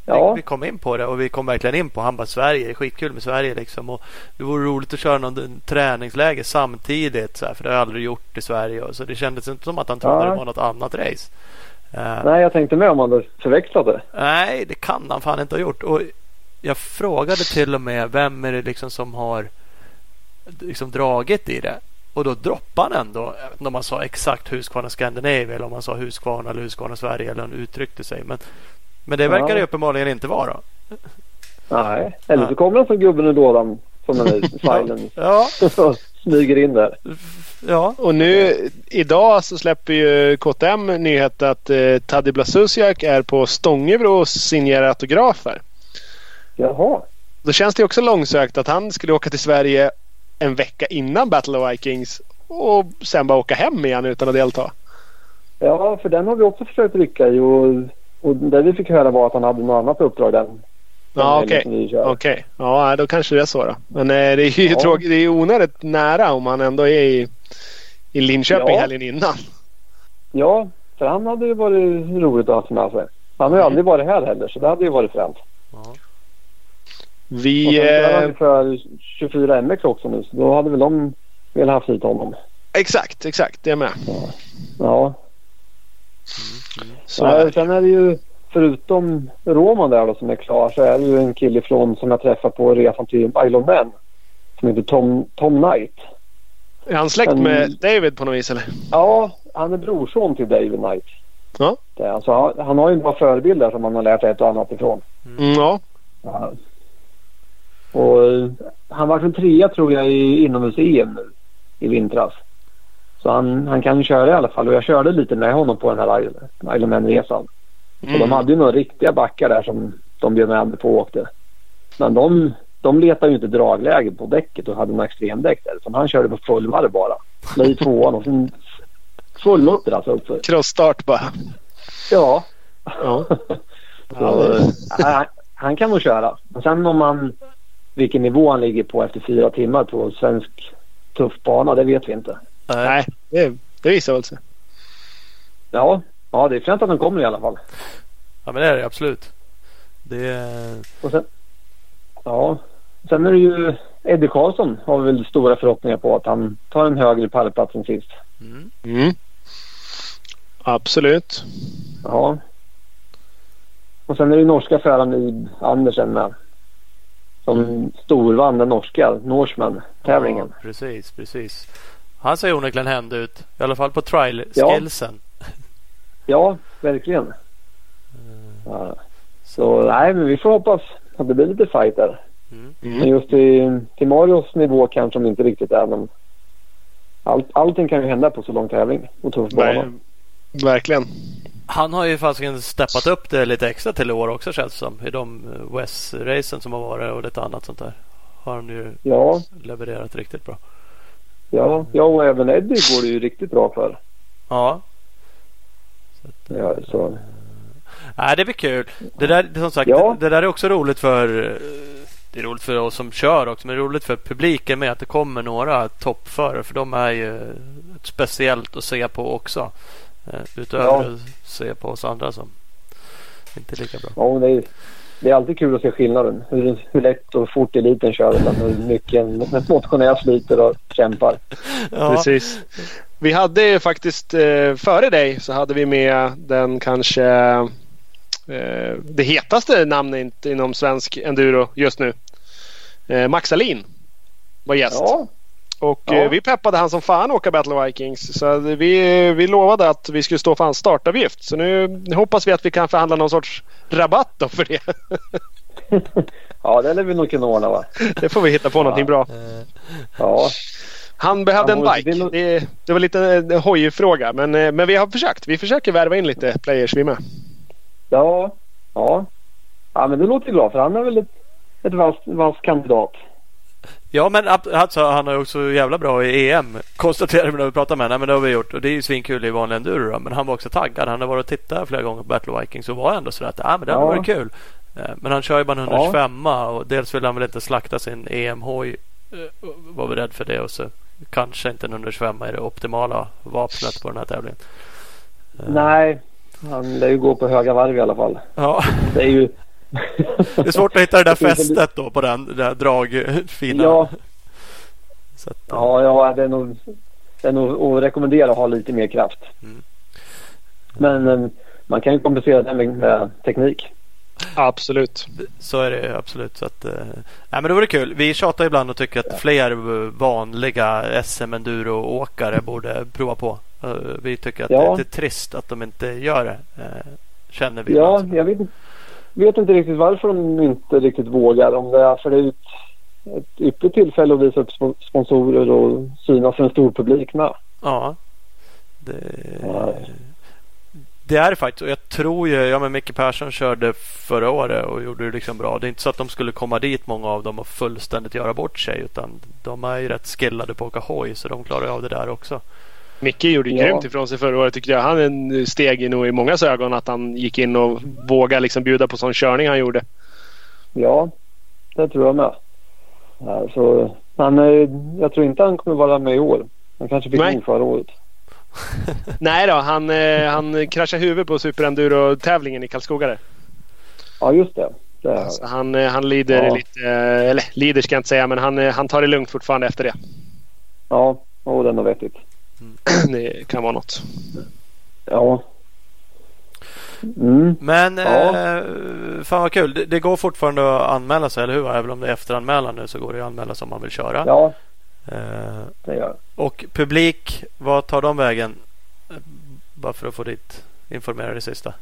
Vi, Ja, vi kom in på det och vi kom verkligen in på Han bara Sverige, det är skitkul med Sverige liksom. Och det vore roligt att köra någon träningsläger samtidigt. Så här, för det har jag aldrig gjort i Sverige. Och, så det kändes inte som att han trodde Ja. det var något annat race. Eh, nej jag tänkte med om man hade förväxlat det. Nej, det kan han fan inte ha gjort. Och jag frågade till och med vem är det liksom som har liksom dragit i det. Och då droppade han ändå, jag vet inte om man sa exakt Husqvarna Scandinavia eller om man sa Husqvarna eller Husqvarna Sverige eller han uttryckte sig. Men, men det verkar Ja. det uppenbarligen inte vara. Nej, eller Ja. så kommer han som gubben ur lådan som den där smilen Ja, och smyger in där. ja. Och nu idag så släpper ju KTM nyhet att eh, Tadej Blasusiak är på Stångebro och signerar autografer. Jaha. Då känns det också långsökt att han skulle åka till Sverige en vecka innan Battle of Vikings och sen bara åka hem igen utan att delta. Ja, för den har vi också försökt rycka i och, och det vi fick höra var att han hade något annat uppdrag den. den Ja, okej. som vi kör. Okej, ja då kanske det är så då. Men eh, det är ju Ja. tråkigt. Det är ju onödigt nära om han ändå är i, i Linköping Ja. helgen innan. Ja, för han hade ju varit roligt att ha med sig. Han har ju aldrig varit här heller så det hade ju varit fränt. Och Vi... sen kör Eh, för 24 MX också nu så då hade väl de velat haft hit honom. exakt, exakt. Det är med. Ja, Så Nej, sen är det ju förutom Roman där då som är klar så är det ju en kille från som jag träffade på resan till Isle of Man. Som heter Tom, Tom Knight. Är han släkt Mm. med David på något vis eller? Ja, han är brorson till David Knight. Ja. Det alltså, han, han har ju en bra förebild där som han har lärt sig ett och annat ifrån. Mm, ja. Ja. Och eh, han var väl trea tror jag i inomhus-EM nu i vintras. Så han, han kan ju köra i alla fall och jag körde lite med honom på den här Isle- Isle of Man-resan. Och de Mm. hade ju några riktiga backar där som de bjöd med mig på och åkte. Men de, de letade ju inte dragläge på däcket och hade några extremdäck där. Utan han körde på fullvarv bara. La i tvåan och sen fullmutter alltså uppför. Crossstart bara. Ja. Ja. Så, nej, han, han kan nog köra. Men sen om man vilken nivå han ligger på efter fyra timmar på svensk tuff bana, det vet vi inte. Nej. Nej, det, det visar väl sig. Ja, ja det är fränt att han kommer i alla fall. Ja, men det är det absolut. Det. Och sen, ja, sen är det ju Eddie Karlsson har vi väl stora förhoppningar på att han tar en högre pallplats än sist. Mm. Mm. Absolut. Ja. Och sen är det ju norska föraren i Andersen med. Som storvann den norska Norseman-tävlingen. Ja, precis, precis. Han ser onekligen händ ut. I alla fall på Ja. trial-skillsen. Ja, verkligen. Ja. Så nej, men vi får hoppas att det blir lite fight där. Mm. Men Mm. just till, till Marios nivå kanske de inte riktigt är. Men allt, allting kan ju hända på så lång tävling och tuff bana. Ver- Verkligen. Han har ju fasiken steppat upp det lite extra till i år också känns det som. I de eh, West-racen som har varit och lite annat sånt där. Har han ju Ja, levererat riktigt bra. Ja, ja och även Eddie går det ju riktigt bra för. Ja. Så att, Ja, så. Nej, det blir kul. Det där, som sagt, Ja. det, det där är också roligt för eh, det är roligt för oss som kör också, men det är roligt för publiken med att det kommer några toppförare. För de är ju speciellt att se på också. Eh, Utöver Ja. att se på oss andra som inte är lika bra. Ja, det är, det är alltid kul att se skillnaden. Hur, hur lätt och fort eliten kör och hur mycket en en motionär sliter och kämpar. Ja, Precis. Vi hade ju faktiskt eh, före dig så hade vi med den kanske eh, det hetaste namnet inom svensk enduro just nu. Eh, Max Alin var gäst. Ja, Och Ja. eh, vi peppade han som fan åka Battle of Vikings. Så vi, vi lovade att vi skulle stå för hans startavgift. Så nu, hoppas vi att vi kan förhandla någon sorts rabatt då för det. ja det lär vi nog kunna ordna va. det får vi hitta på någonting bra. eh, Ja, Han behövde Ja, en bike. det- Det, var lite en hojig fråga. Men, eh, men vi har försökt. Vi försöker värva in lite players vi med. ja, ja. Ja, men det låter bra för han är väl ett, ett vass, vass kandidat. Ja men alltså, han är också jävla bra i EM Konstaterade vi när vi pratade med honom. Men det har vi gjort och det är ju svinkul i vanlig enduro då. Men han var också taggad. Han har varit och tittat flera gånger på Battle Vikings och var ändå sådär att ah, men det hade Ja. varit kul. Eh, Men han kör ju bara en 125 och dels vill han väl inte slakta sin EM-hoj. eh, Var väl rädd för det och så kanske inte en 125 är det optimala vapnet på den här tävlingen. Eh, Nej, han lär ju gå på höga varv i alla fall. Ja, Det är ju... det är svårt att hitta det där fästet då på den där drag fina. Ja, Så att, ja, ja det är nog, det är nog att rekommendera att ha lite mer kraft. Mm. Men eh, man kan ju kompensera det med, med teknik. Absolut. Så är det absolut. Så att, nej, men det vore kul. Vi tjatar ibland och tycker att fler vanliga SM-enduro-åkare borde prova på. Eh, vi tycker att Ja. det är lite trist att de inte gör det. Känner vi. Ja, ibland. jag vet, inte- vet inte riktigt varför de inte riktigt vågar. Om det är för det är ett, ett ypperligt tillfälle att visa upp sponsorer och synas för en stor publik med. Ja. Det, Ja. det är det faktiskt. Och jag tror ju, ja men Micke Persson körde förra året och gjorde det liksom bra. Det är inte så att de skulle komma dit många av dem och fullständigt göra bort sig. Utan de är ju rätt skillade på att åka hoj så de klarar ju av det där också. Micke gjorde Ja. grymt ifrån sig förra året tyckte jag. Han steg nog i mångas ögon att han gick in och vågade liksom bjuda på sån körning han gjorde. Ja, det tror jag med. Ja, så, han, eh, jag tror inte han kommer vara med i år. Han kanske fick nog förra året. Nej då, han, eh, han kraschade huvudet på superenduro-tävlingen i Karlskoga. där. Ja, just det. det Så han, eh, han lider Ja. lite, eller lider ska jag inte säga, men han, han tar det lugnt fortfarande efter det. ja, oh, det är nog vettigt. Det kan vara något. Ja. Mm. Men Ja. eh, fan vad kul. Det, det går fortfarande att anmäla sig, eller hur? Även om det är efteranmälan nu så går det att anmäla sig om man vill köra. Ja, Eh, det gör och publik, vad tar de vägen? Bara för att få dit informera det sista.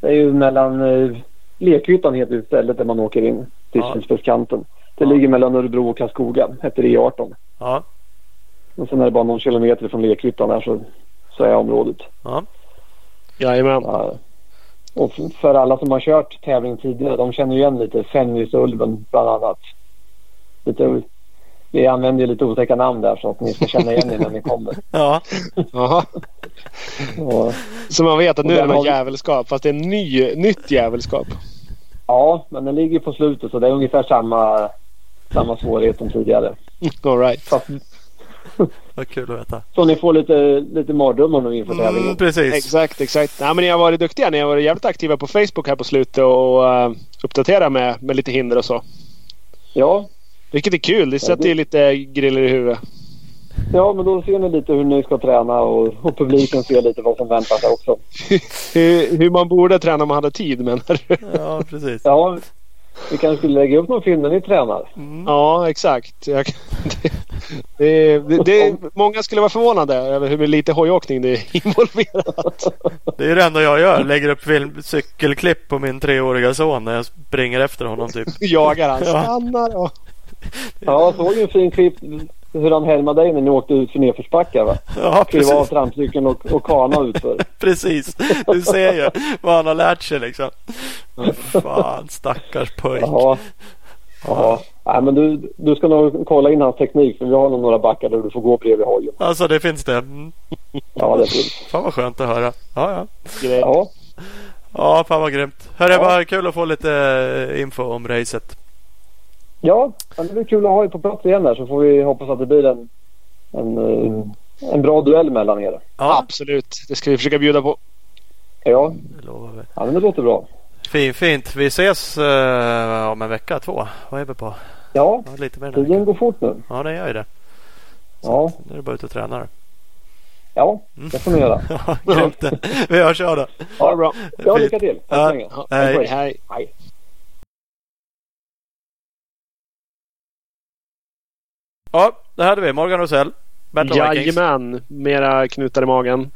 Det är ju mellan eh, Lekhyttan heter stället där man åker in till Ja. Det Ja. ligger mellan Örebro och Karlskoga. Heter E18. Ja, Och sen är det bara någon kilometer från Lekhyttan där så, så är området. ja. Jajamän. Ja. Och för alla som har kört tävling tidigare, de känner ju igen lite Fenrisulven bland annat. Lite, vi använder ju lite otäcka namn där så att ni ska känna igen er när ni kommer. ja. Och, Så man vet att nu är det något har jävelskap. Fast det är ny, nytt jävelskap. ja, men den ligger på slutet så det är ungefär samma, samma svårighet som tidigare. All right. Fast, Vad kul att veta. så ni får lite, lite mardrömmar nu inför Mm, tävlingen. precis. Exakt, exakt. Nej, men ni har varit duktiga. Ni har varit jävligt aktiva på Facebook här på slutet och uh, uppdaterat med, med lite hinder och så. Ja, Vilket är kul. Det sätter ju lite griller i huvudet. ja, men då ser ni lite hur ni ska träna och, och publiken ser lite vad som väntar sig också. hur, hur man borde träna om man hade tid menar du? Ja, precis. Ja, vi kanske skulle lägga upp någon film när ni tränar. Mm. Ja, exakt. Jag, det, det, det, många skulle vara förvånade över hur lite hojåkning det är involverat. Det är det enda jag gör. Lägger upp film, cykelklipp på min treåriga son när jag springer efter honom typ. Jagar han. Ja. Stannar och... Ja, jag såg ju en fin klipp hur han härmade dig när ni åkte ut för nedförsbackar va? Ja, Kliva av precis. trampcykeln och, och kana utför. precis. Du ser ju vad han har lärt sig liksom. Fan, stackars pojk. Jaha. Jaha. Nej, men du, du ska nog kolla in hans teknik för vi har nog några backar där du får gå bredvid hojen. Alltså det finns det. Mm. Ja, det fint. Fan vad skönt att höra. Ja, ja. Ja, Ja, fan vad grymt. Hörru, Ja. bara kul att få lite eh, info om racet. Ja men det blir kul att ha er på plats igen där så får vi hoppas att det blir en, en, eh, en bra duell mellan er. Ja, Absolut. Det ska vi försöka bjuda på. Ja, det lovar vi. ja men det låter bra. Fint, fint. Vi ses eh, om en vecka, två. Vad är vi på? Ja, Ja, lite mer tiden går fort nu. Ja, det gör ju det. Ja, Nu är det bara ut och träna ja det får ni göra. Ja. Vi hörs då. Ha det bra. Ja, lycka till. Tack Ja. så länge. Hej. hej. Ja, det hade vi. Morgan Rosell. Battle Vikings. Jajamän. Mera knutar i magen.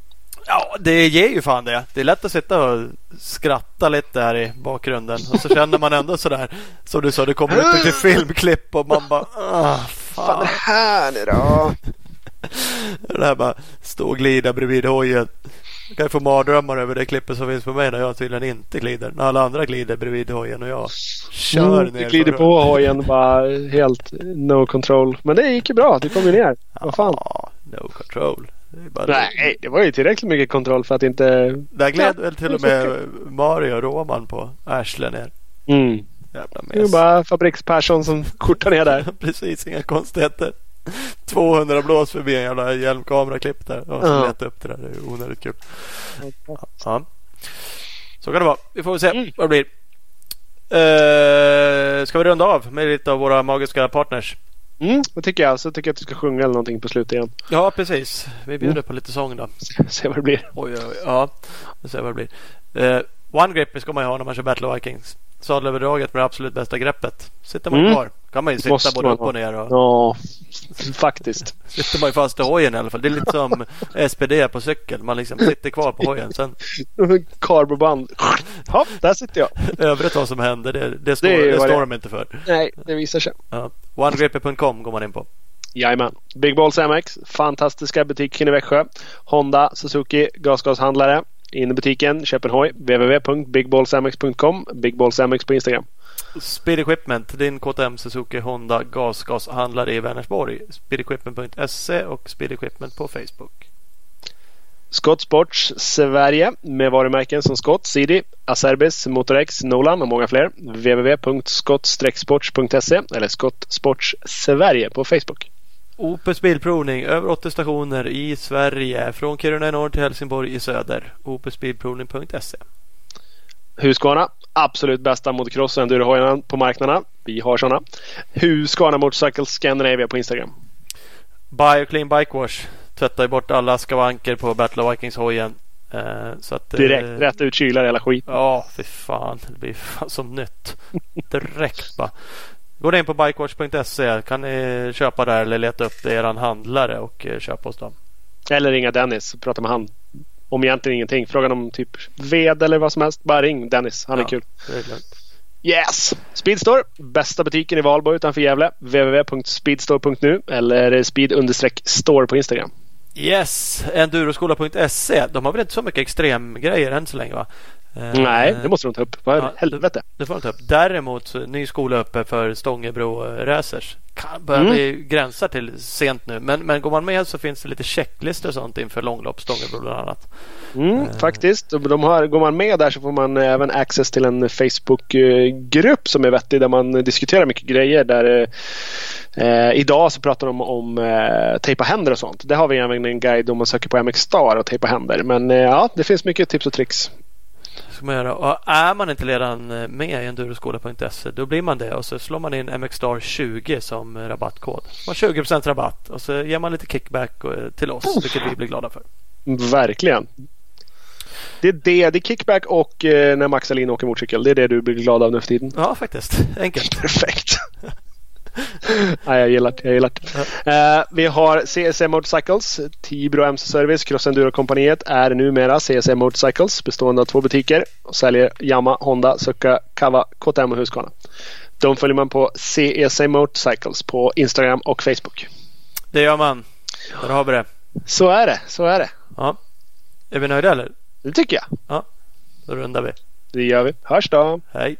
Ja, det ger ju fan det. Det är lätt att sitta och skratta lite här i bakgrunden. Och så känner man ändå sådär. Som du sa, det kommer ut lite filmklipp och man bara ah, fan. här nu då? Det här bara stå och glida bredvid hojen. Jag kan ju få mardrömmar över det klippet som finns på mig när jag tydligen inte glider. När alla andra glider bredvid hojen och jag kör Mm, ner. du glider på hojen bara helt no control. Men det gick ju bra. Du kom ju ner. Vad fan. Ja, no control. Det Nej, det var ju tillräckligt mycket kontroll för att inte... Där gled väl till och med Mario Roman på arslet ner. Mm. Jävla Det är mes. bara Fabriks-Persson som kortar ner där. Precis, inga konstigheter. 200 blås förbi en jävla hjälmkameraklipp där. Och så Ja. leta upp det där. Det är onödigt kul. Ja. Så kan det vara. Vi får väl se Mm. vad det blir. Uh, ska vi runda av med lite av våra magiska partners? Mm, det tycker jag. Så tycker jag att du ska sjunga eller någonting på slutet igen. Ja, precis. Vi bjuder Mm. på lite sång då. Se vad det blir. Oj, oj, oj. Ja, vi ser vad det blir. Eh, One grip ska man ju ha när man kör Battle Vikings. Sadelöverdraget med det absolut bästa greppet. Sitter man Mm. kvar kan man ju sitta Måste både upp och ner. Och Ja, faktiskt. sitter man ju fast i hojen i alla fall. Det är lite som SPD på cykel. Man liksom sitter kvar på hojen. Sen Karboband. Ja, där sitter jag. övrigt vad som händer det, det står, Det det står de inte för. Nej, det visar sig. Ja. OneGripper.com går man in på. Jajamän. Big Balls MX. Fantastiska butiken i Växjö. Honda, Suzuki, gasgashandlare. In i butiken, köp en hoj. www.bigballsmx.com. Bigballsmx på Instagram. Speed Equipment, din KTM Suzuki Honda gasgashandlare i Vänersborg. Speedequipment.se och Speed Equipment på Facebook. Scott Sports Sverige med varumärken som Scott, CD, Acerbis, Motorex, Nolan och många fler. www.scott-sports.se eller Scott Sports Sverige på Facebook. Opus Bilprovning, över 80 stationer i Sverige. Från Kiruna i norr till Helsingborg i söder. opusbilprovning.se Husqvarna, absolut bästa motocross och endurohojarna på marknaden. Vi har sådana. Husqvarna Motorcycles Scandinavia på Instagram. Bioclean Bike Wash tvättar ju bort alla skavanker på Battle of Vikings-hojen. Eh, så att, eh, Direkt, rätt ut kylar hela skit. Ja, fy fan. Det blir fan som nytt. Direkt bara. Ni in på bikewash.se kan ni köpa där eller leta upp er handlare och eh, köpa hos dem. Eller ringa Dennis och prata med han. Om egentligen ingenting. Frågan om typ ved eller vad som helst. Bara ring Dennis. Han är Ja. kul. Är. Yes! Speedstore. Bästa butiken i Valborg utanför Gävle. www.speedstore.nu eller speed-store på Instagram. Yes, enduroskola.se. De har väl inte så mycket extremgrejer än så länge va? Eh, Nej, det måste de ta upp. Vad Ja, helvete. Det får de ta upp. Däremot ny skola uppe för Stångebro eh, Racers. Kan börja Mm. bli gränsar till sent nu. Men, men går man med så finns det lite checklistor och sånt inför långlopp Stångebro bland annat. Mm, Eh. faktiskt. De har, går man med där så får man även access till en Facebookgrupp som är vettig där man diskuterar mycket grejer. Där, eh, idag så pratar de om eh, tejpa händer och sånt. Det har vi även en guide om man söker på MX Star och tejpa händer. Men eh, ja, det finns mycket tips och tricks. Ska man göra. Och är man inte redan eh, med i enduroskola.se då blir man det och så slår man in MXstar 20 som eh, rabattkod. Man har 20% rabatt och så ger man lite kickback eh, till oss vilket vi blir glada för. Verkligen. Det är det. Det är kickback och eh, när Max Alin åker motorcykel. Det är det du blir glad av nu för tiden. Ja faktiskt, enkelt. Perfekt. Nej, jag gillar det. Jag gillar det. Eh, vi har CSM Motorcycles, Tibro MC Service, Cross Enduro-kompaniet är numera CSM Motorcycles bestående av två butiker och säljer Yamaha, Honda, Succa, Kawa, KTM och Husqvarna. De följer man på CSM Motorcycles på Instagram och Facebook. Det gör man. Där har vi det. Så är det. Så är det. Ja. Är vi nöjda eller? Det tycker jag. Då rundar vi. Det gör vi. Hörs då. Hej.